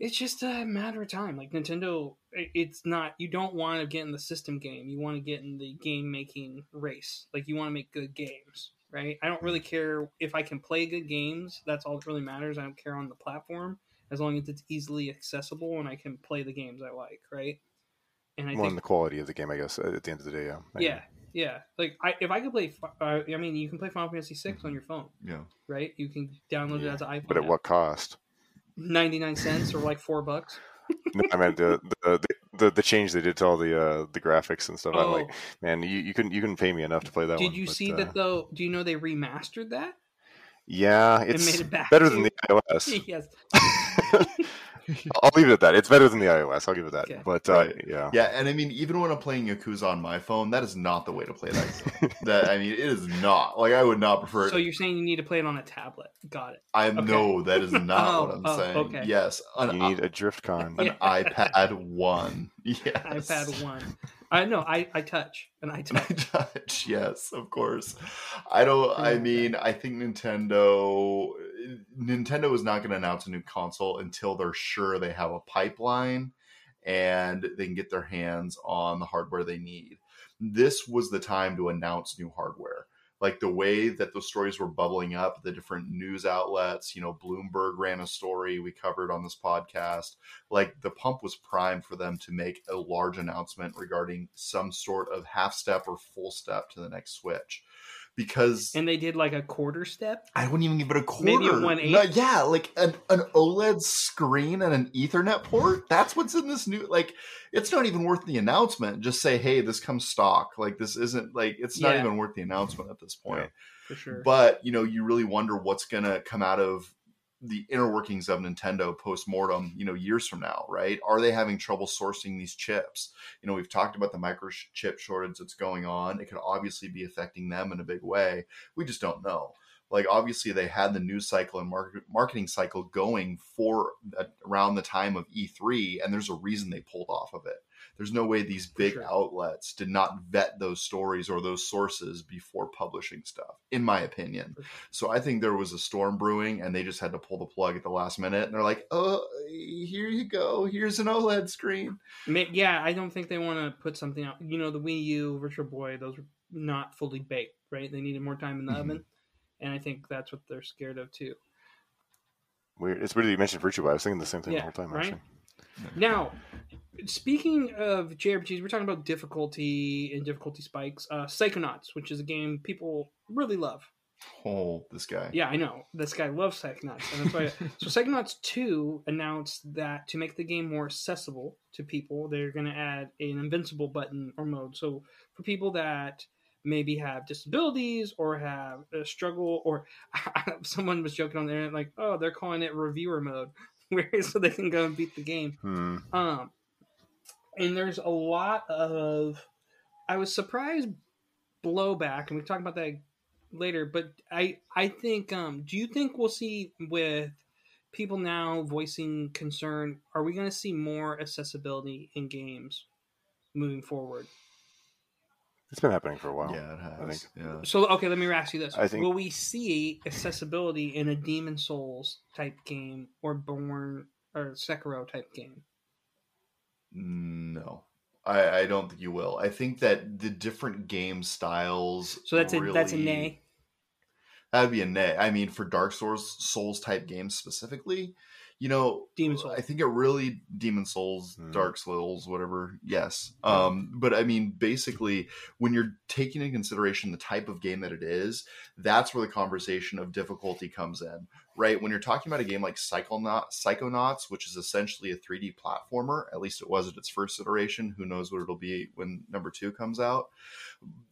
it's just a matter of time. Like Nintendo, it's not. You don't want to get in the system game. You want to get in the game making race. Like you want to make good games, right? I don't really care if I can play good games. That's all that really matters. I don't care on the platform as long as it's easily accessible and I can play the games I like, right? And I More on think the quality of the game, I guess. At the end of the day, yeah. I yeah, yeah. Like I, if I could play, uh, I mean, you can play Final Fantasy VI on your phone, Yeah. right? You can download it Yeah, as an iPhone. But at what cost? Ninety nine cents or like four bucks. No, I meant the, the the the the change they did to all the uh, the graphics and stuff. I'm like, Oh. man, you, you couldn't you couldn't pay me enough to play that one. Did one. you but, see uh, that though? Do you know they remastered that? Yeah, it's it better to- than the iOS. yes. I'll leave it at that. It's better than the iOS. I'll give it that. Okay. But uh, yeah, Yeah, and I mean, even when I'm playing Yakuza on my phone, that is not the way to play that game. that I mean, it is not. Like I would not prefer. It. So you're saying you need to play it on a tablet? Got it. I okay. know that is not Oh, what I'm oh, saying. okay. Yes, an, you need a drift con. an iPad One. Yes, iPad one. I know. I I touch and I I touch. touch. Yes, of course. I don't. I mean, I think Nintendo. Nintendo is not going to announce a new console until they're sure they have a pipeline and they can get their hands on the hardware they need. This was the time to announce new hardware. Like the way that those stories were bubbling up, the different news outlets, you know, Bloomberg ran a story we covered on this podcast. Like the pump was primed for them to make a large announcement regarding some sort of half step or full step to the next Switch. Because And they did like a quarter step. I wouldn't even give it a quarter. Maybe a one-eighth? No, yeah, like an, an OLED screen and an Ethernet port. That's what's in this new. Like, it's not even worth the announcement. Just say, hey, this comes stock. Like, this isn't like it's not Yeah. even worth the announcement at this point. For sure. But you know, you really wonder what's gonna come out of the inner workings of Nintendo post mortem. You know, years from now, right? Are they having trouble sourcing these chips? You know, we've talked about the microchip shortage that's going on. It could obviously be affecting them in a big way. We just don't know. Like obviously, they had the news cycle and market, marketing cycle going for uh, around the time of E3, and there's a reason they pulled off of it. There's no way these big sure. outlets did not vet those stories or those sources before publishing stuff, in my opinion. Sure. So I think there was a storm brewing, and they just had to pull the plug at the last minute. And they're like, "Oh, here you go. Here's an OLED screen." Yeah, I don't think they want to put something out. You know, the Wii U, Virtual Boy, those were not fully baked, right? They needed more time in the Mhm. oven, and I think that's what they're scared of too. Weird. It's weird that you mentioned Virtual Boy. I was thinking the same thing Yeah, the whole time. right? Actually, Now, speaking of JRPGs, we're talking about difficulty and difficulty spikes. Uh, Psychonauts, which is a game people really love. Oh, this guy. Yeah, I know. This guy loves Psychonauts. And that's why so Psychonauts 2 announced that to make the game more accessible to people, they're going to add an invincible button or mode. So for people that maybe have disabilities or have a struggle or someone was joking on the internet like, "Oh, they're calling it reviewer mode." Where so they can go and beat the game. hmm. Um, and there's a lot of. I was surprised blowback, and we talk about that later. But I, I think. Um, do you think we'll see with people now voicing concern? Are we going to see more accessibility in games moving forward? it's been happening for a while. Yeah, it I has. Yeah. So, okay, let me ask you this: I think- Will we see accessibility in a Demon Souls type game or Born or Sekiro type game? No. I, I don't think you will. I think that the different game styles. So that's a really, that's a nay. That would be a nay. I mean, for Dark Souls Souls type games specifically, you know, Demon Souls. I think it really Demon Souls, Hmm. Dark Souls, whatever. Yes. Um, but I mean, basically, when you're taking into consideration the type of game that it is, that's where the conversation of difficulty comes in, right? When you're talking about a game like Psychonaut, Psychonauts, which is essentially a 3D platformer, at least it was at its first iteration. Who knows what it'll be when number two comes out?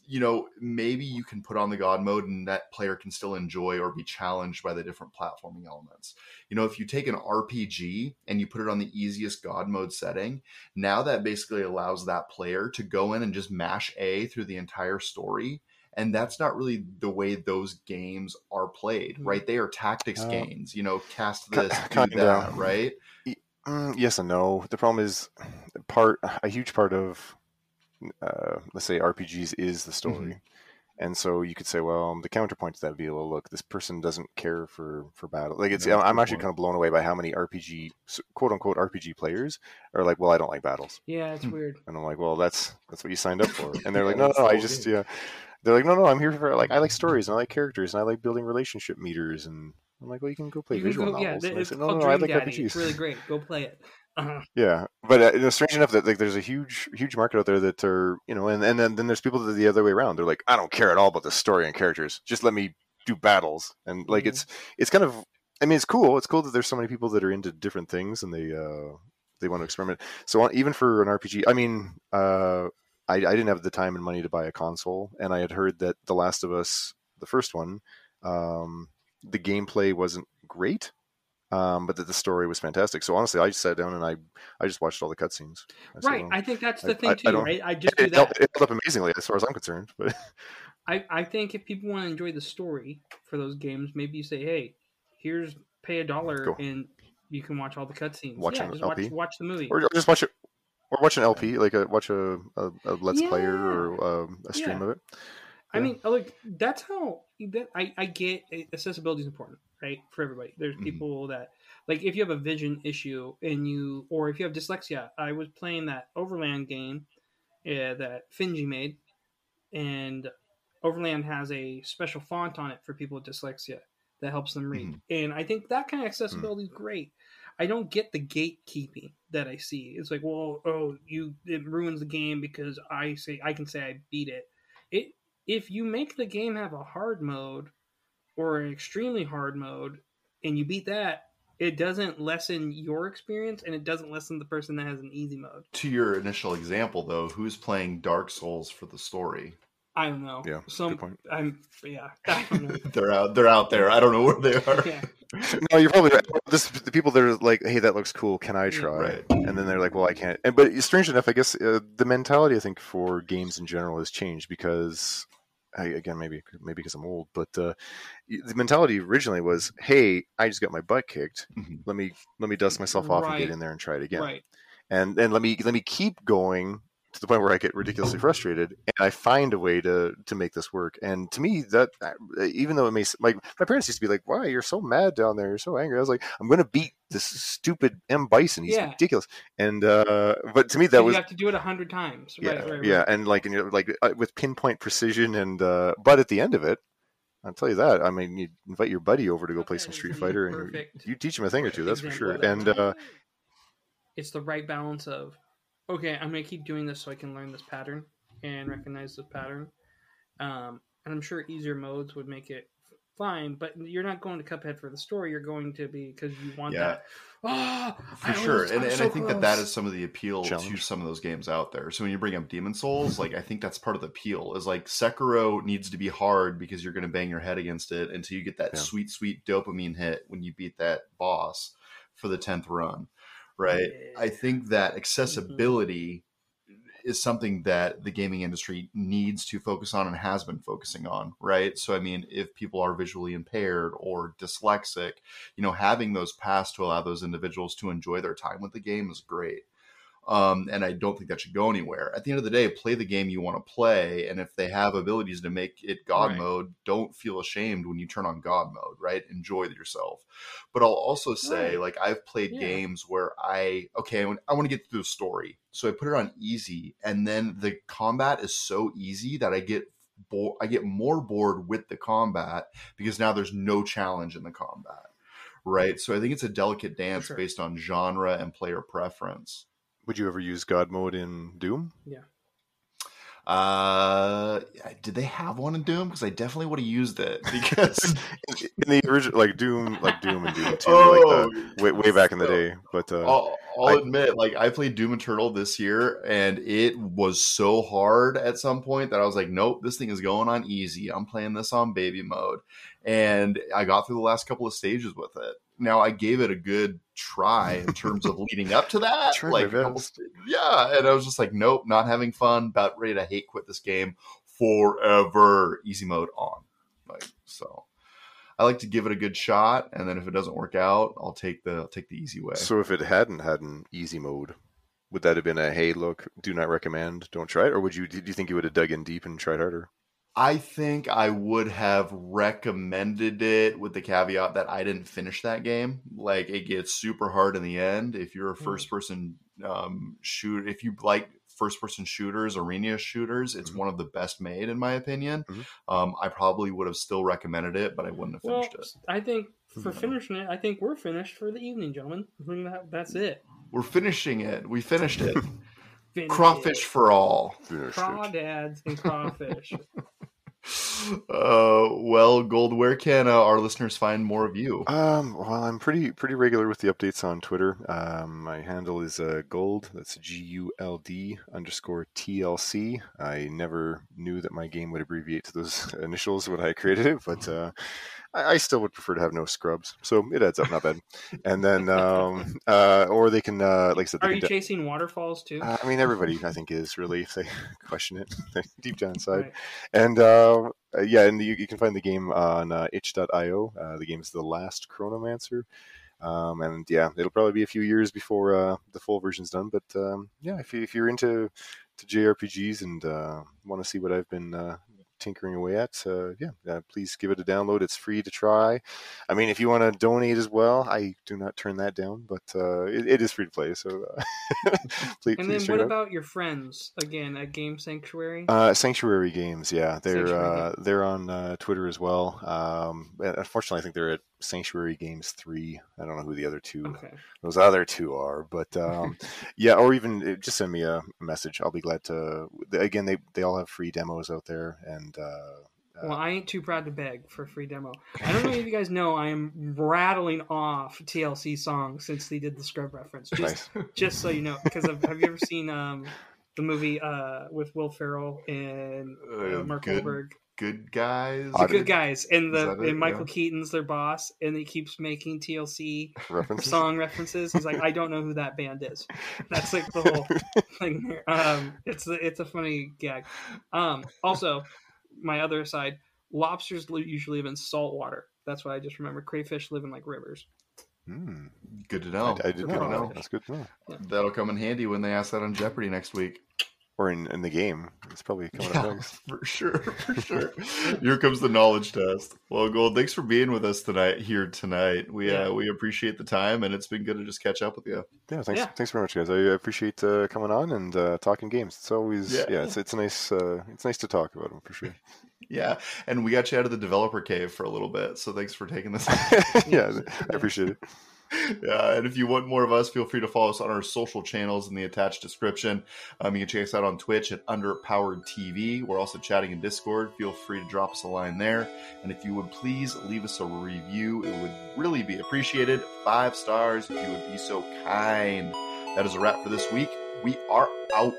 You know, maybe you can put on the God mode and that player can still enjoy or be challenged by the different platforming elements. You know, if you take an RPG and you put it on the easiest God mode setting, now that basically allows that player to go in and just mash A through the entire story. And that's not really the way those games are played, Mhm. right? They are tactics Uh, games, you know, cast this, do kinda. that, right? Mm, yes and no. The problem is part a huge part of uh, let's say RPGs is the story. And so you could say, well, the counterpoint to that would be, well, look, this person doesn't care for for battle. Like it's, No, I'm actually point. kind of blown away by how many RPG, quote unquote, RPG players are like, well, I don't like battles, Yeah, it's Hmm. weird. and I'm like, well, that's that's what you signed up for. And they're like, Yeah, no, no, I just, game. yeah. They're like, no, no, I'm here for like, I like stories and I like characters and I like building relationship meters. And I'm like, well, you can go play You visual go- yeah, novels. And I it's said, no, no, no, I like Daddy. RPGs. It's really great. Go play it. Uh, Yeah, but uh, you know, strange enough that like there's a huge, huge market out there that are you know, and and then, then there's people that are the other way around. They're like, I don't care at all about the story and characters. Just let me do battles, and like Mhm. it's it's kind of, I mean, it's cool. It's cool that there's so many people that are into different things and they uh they want to experiment. So on- even for an RPG, I mean, uh, I I didn't have the time and money to buy a console, and I had heard that The Last of Us, the first one, um, the gameplay wasn't great. Um, but that the story was fantastic. So honestly, I just sat down and I, I just watched all the cutscenes. I right. I think that's the I- thing I too, right? I just do it, held, that. it held up amazingly as far as I'm concerned. But I, I think if people want to enjoy the story for those games, maybe you say, hey, here's pay a dollar Go. and you can watch all the cutscenes. Watch yeah, just LP? watch watch the movie. or, or just watch it, or watch an LP, like a watch a, a, a let's player or um, a stream Yeah. of it. I mean, like that's how that I, I get accessibility is important, right? For everybody. There's Mhm. people that like if you have a vision issue and you or if you have dyslexia. I was playing that Overland game uh, that Finji made, and Overland has a special font on it for people with dyslexia that helps them read. And I think that kind of accessibility is great. I don't get the gatekeeping that I see. It's like, well, oh, you it ruins the game because I say I can say I beat it. It if you make the game have a hard mode or an extremely hard mode and you beat that, it doesn't lessen your experience and it doesn't lessen the person that has an easy mode. To your initial example, though, who's playing Dark Souls for the story? I don't know. Yeah, Some good point. I'm yeah. I don't know. They're out. They're out there. I don't know where they are. yeah. No, you're probably right. This, the people that are like, "Hey, that looks cool. Can I try?" Right. And then they're like, "Well, I can't." And but strange enough, I guess uh, the mentality I think for games in general has changed because, I, again, maybe maybe because I'm old, but uh, the mentality originally was, "Hey, I just got my butt kicked. Mhm. Let me let me dust myself off and get in there and try it again." Right. and and let me let me keep going to the point where I get ridiculously frustrated, and I find a way to to make this work. And to me, that uh, even though it may like my parents used to be like, "Why you're so mad down there? You're so angry." I was like, "I'm going to beat this stupid M Bison. He's Yeah. ridiculous." And uh, but to me, that So was you have to do it a hundred times. yeah, right, right, yeah, and like and you're like uh, with pinpoint precision, and uh, but at the end of it. I'll tell you that. I mean, you invite your buddy over to go play some Street Fighter, and you, you teach him a thing or two. That's for sure. And uh, it's the right balance of okay i'm going to keep doing this so i can learn this pattern and recognize this pattern um, and i'm sure easier modes would make it fine but you're not going to cuphead for the story you're going to be because you want Yeah. that oh, For I sure, almost- and, I'm and so I think that that close. is some of the appeal to some of those games out there. So when you bring up Demon's Souls, like I think that's part of the appeal. Is like Sekiro needs to be hard because you're going to bang your head against it until you get that Yeah. sweet, sweet dopamine hit when you beat that boss for the tenth run, right? I think that mm-hmm. accessibility is something that the gaming industry needs to focus on and has been focusing on, right? So, I mean, if people are visually impaired or dyslexic, you know, having those paths to allow those individuals to enjoy their time with the game is great. Um, and I don't think that should go anywhere. At the end of the day, play the game you want to play, and if they have abilities to make it God Right. mode, don't feel ashamed when you turn on God mode. Right? Enjoy yourself. But I'll also say, Right. like I've played Yeah. games where I okay, I want, to get through the story, so I put it on easy, and then the combat is so easy that I get bo- I get more bored with the combat because now there's no challenge in the combat. Right. So I think it's a delicate dance sure. based on genre and player preference. Would you ever use God mode in Doom? Yeah. Uh, did they have one in Doom? Because I definitely would have used it because In the original, like Doom, like Doom and Doom Two, oh, like the, way, way back in the day. But uh, I'll, I'll I- admit, like I played Doom Eternal this year, and it was so hard at some point that I was like, "Nope, this thing is going on easy. I'm playing this on baby mode," and I got through the last couple of stages with it. Now I gave it a good try in terms of leading up to that, like a couple best. st- yeah, and I was just like, "Nope, not having fun. About ready to hate quit this game forever." Easy mode on, like so. I like to give it a good shot, and then if it doesn't work out, I'll take the I'll take the easy way. so if it hadn't had an easy mode, would that have been a hey, look, do not recommend, don't try it, or would you? Do you think you would have dug in deep and tried harder? I think I would have recommended it with the caveat that I didn't finish that game. Like it gets super hard in the end. If you're a Mm. first person um, shoot, if you like first person shooters, arena shooters, it's Mhm. one of the best made in my opinion. Mhm. Um, I probably would have still recommended it, but I wouldn't have Well, finished it. I think for finishing it, I think we're finished for the evening, gentlemen. That, that's it. We're finishing it. We finished it. Finish Crawfish it. for all. Finished it. crawdads and crawfish. Uh, well, Guld, where can uh, our listeners find more of you? Um, well, I'm pretty pretty regular with the updates on Twitter. Um, my handle is uh, guld. That's G U L D underscore T L C. I never knew that my game would abbreviate to those initials when I created it, but uh, I, I still would prefer to have no scrubs, so it adds up, not bad. And then, um, uh, or they can, uh, like I said, Are you de- chasing waterfalls too? Uh, I mean, everybody I think is really if they question it deep down inside. Right. And uh, uh, yeah, and you, you can find the game on uh, itch.io. Uh, the game is The Last Chronomancer. Um, and yeah, it'll probably be a few years before uh, the full version's done. But um, yeah, if, you, if you're into to JRPGs and uh, want to see what I've been uh, tinkering away at, uh, yeah, uh, please give it a download. It's free to try. I mean, if you want to donate as well, I do not turn that down, but uh, it, it is free to play. So uh, please, And then what out. about your friends? Again, at Game Sanctuary. Uh, Sanctuary Games, yeah, they're Sanctuary uh, they're on uh, Twitter as well. Um, unfortunately, I think they're at Sanctuary Games Three. I don't know who the other two okay. those other two are, but um, yeah, or even uh, just send me a message. I'll be glad to. Again, they they all have free demos out there, and uh, Well, I ain't too proud to beg for a free demo. I don't know if you guys know I am rattling off TLC songs since they did the scrub reference. Just nice. just so you know, because have you ever seen um, the movie uh, with Will Ferrell and uh, Uh, Mark good- Wahlberg? Good guys. The good guys, and the that it? and Michael Yeah. Keaton's their boss, and he keeps making TLC References. song references. He's like, I don't know who that band is. That's like the whole thing. There. Um, it's a, it's a funny gag. Um, also, my other side, lobsters usually live in salt water. That's why I just remember crayfish live in like rivers. Hmm. Good to know. I, I did not know. know. That's good to know. That'll come in handy when they ask that on Jeopardy next week. Or in, in the game, it's probably coming Yeah. up next. For sure, for sure. Here comes the knowledge test. Well, Guld, thanks for being with us tonight. Here tonight, we Yeah. uh, we appreciate the time, and it's been good to just catch up with you. Yeah, thanks. Yeah. Thanks very much, guys. I appreciate uh, coming on and uh, talking games. It's always Yeah. yeah, it's it's nice. Uh, it's nice to talk about them for sure. Yeah, and we got you out of the developer cave for a little bit, so thanks for taking this. yeah, I appreciate it. Yeah, and if you want more of us, feel free to follow us on our social channels in the attached description. Um, you can check us out on Twitch at Underpowered TV. We're also chatting in Discord. Feel free to drop us a line there. And if you would please leave us a review, it would really be appreciated. Five stars if you would be so kind. That is a wrap for this week. We are out.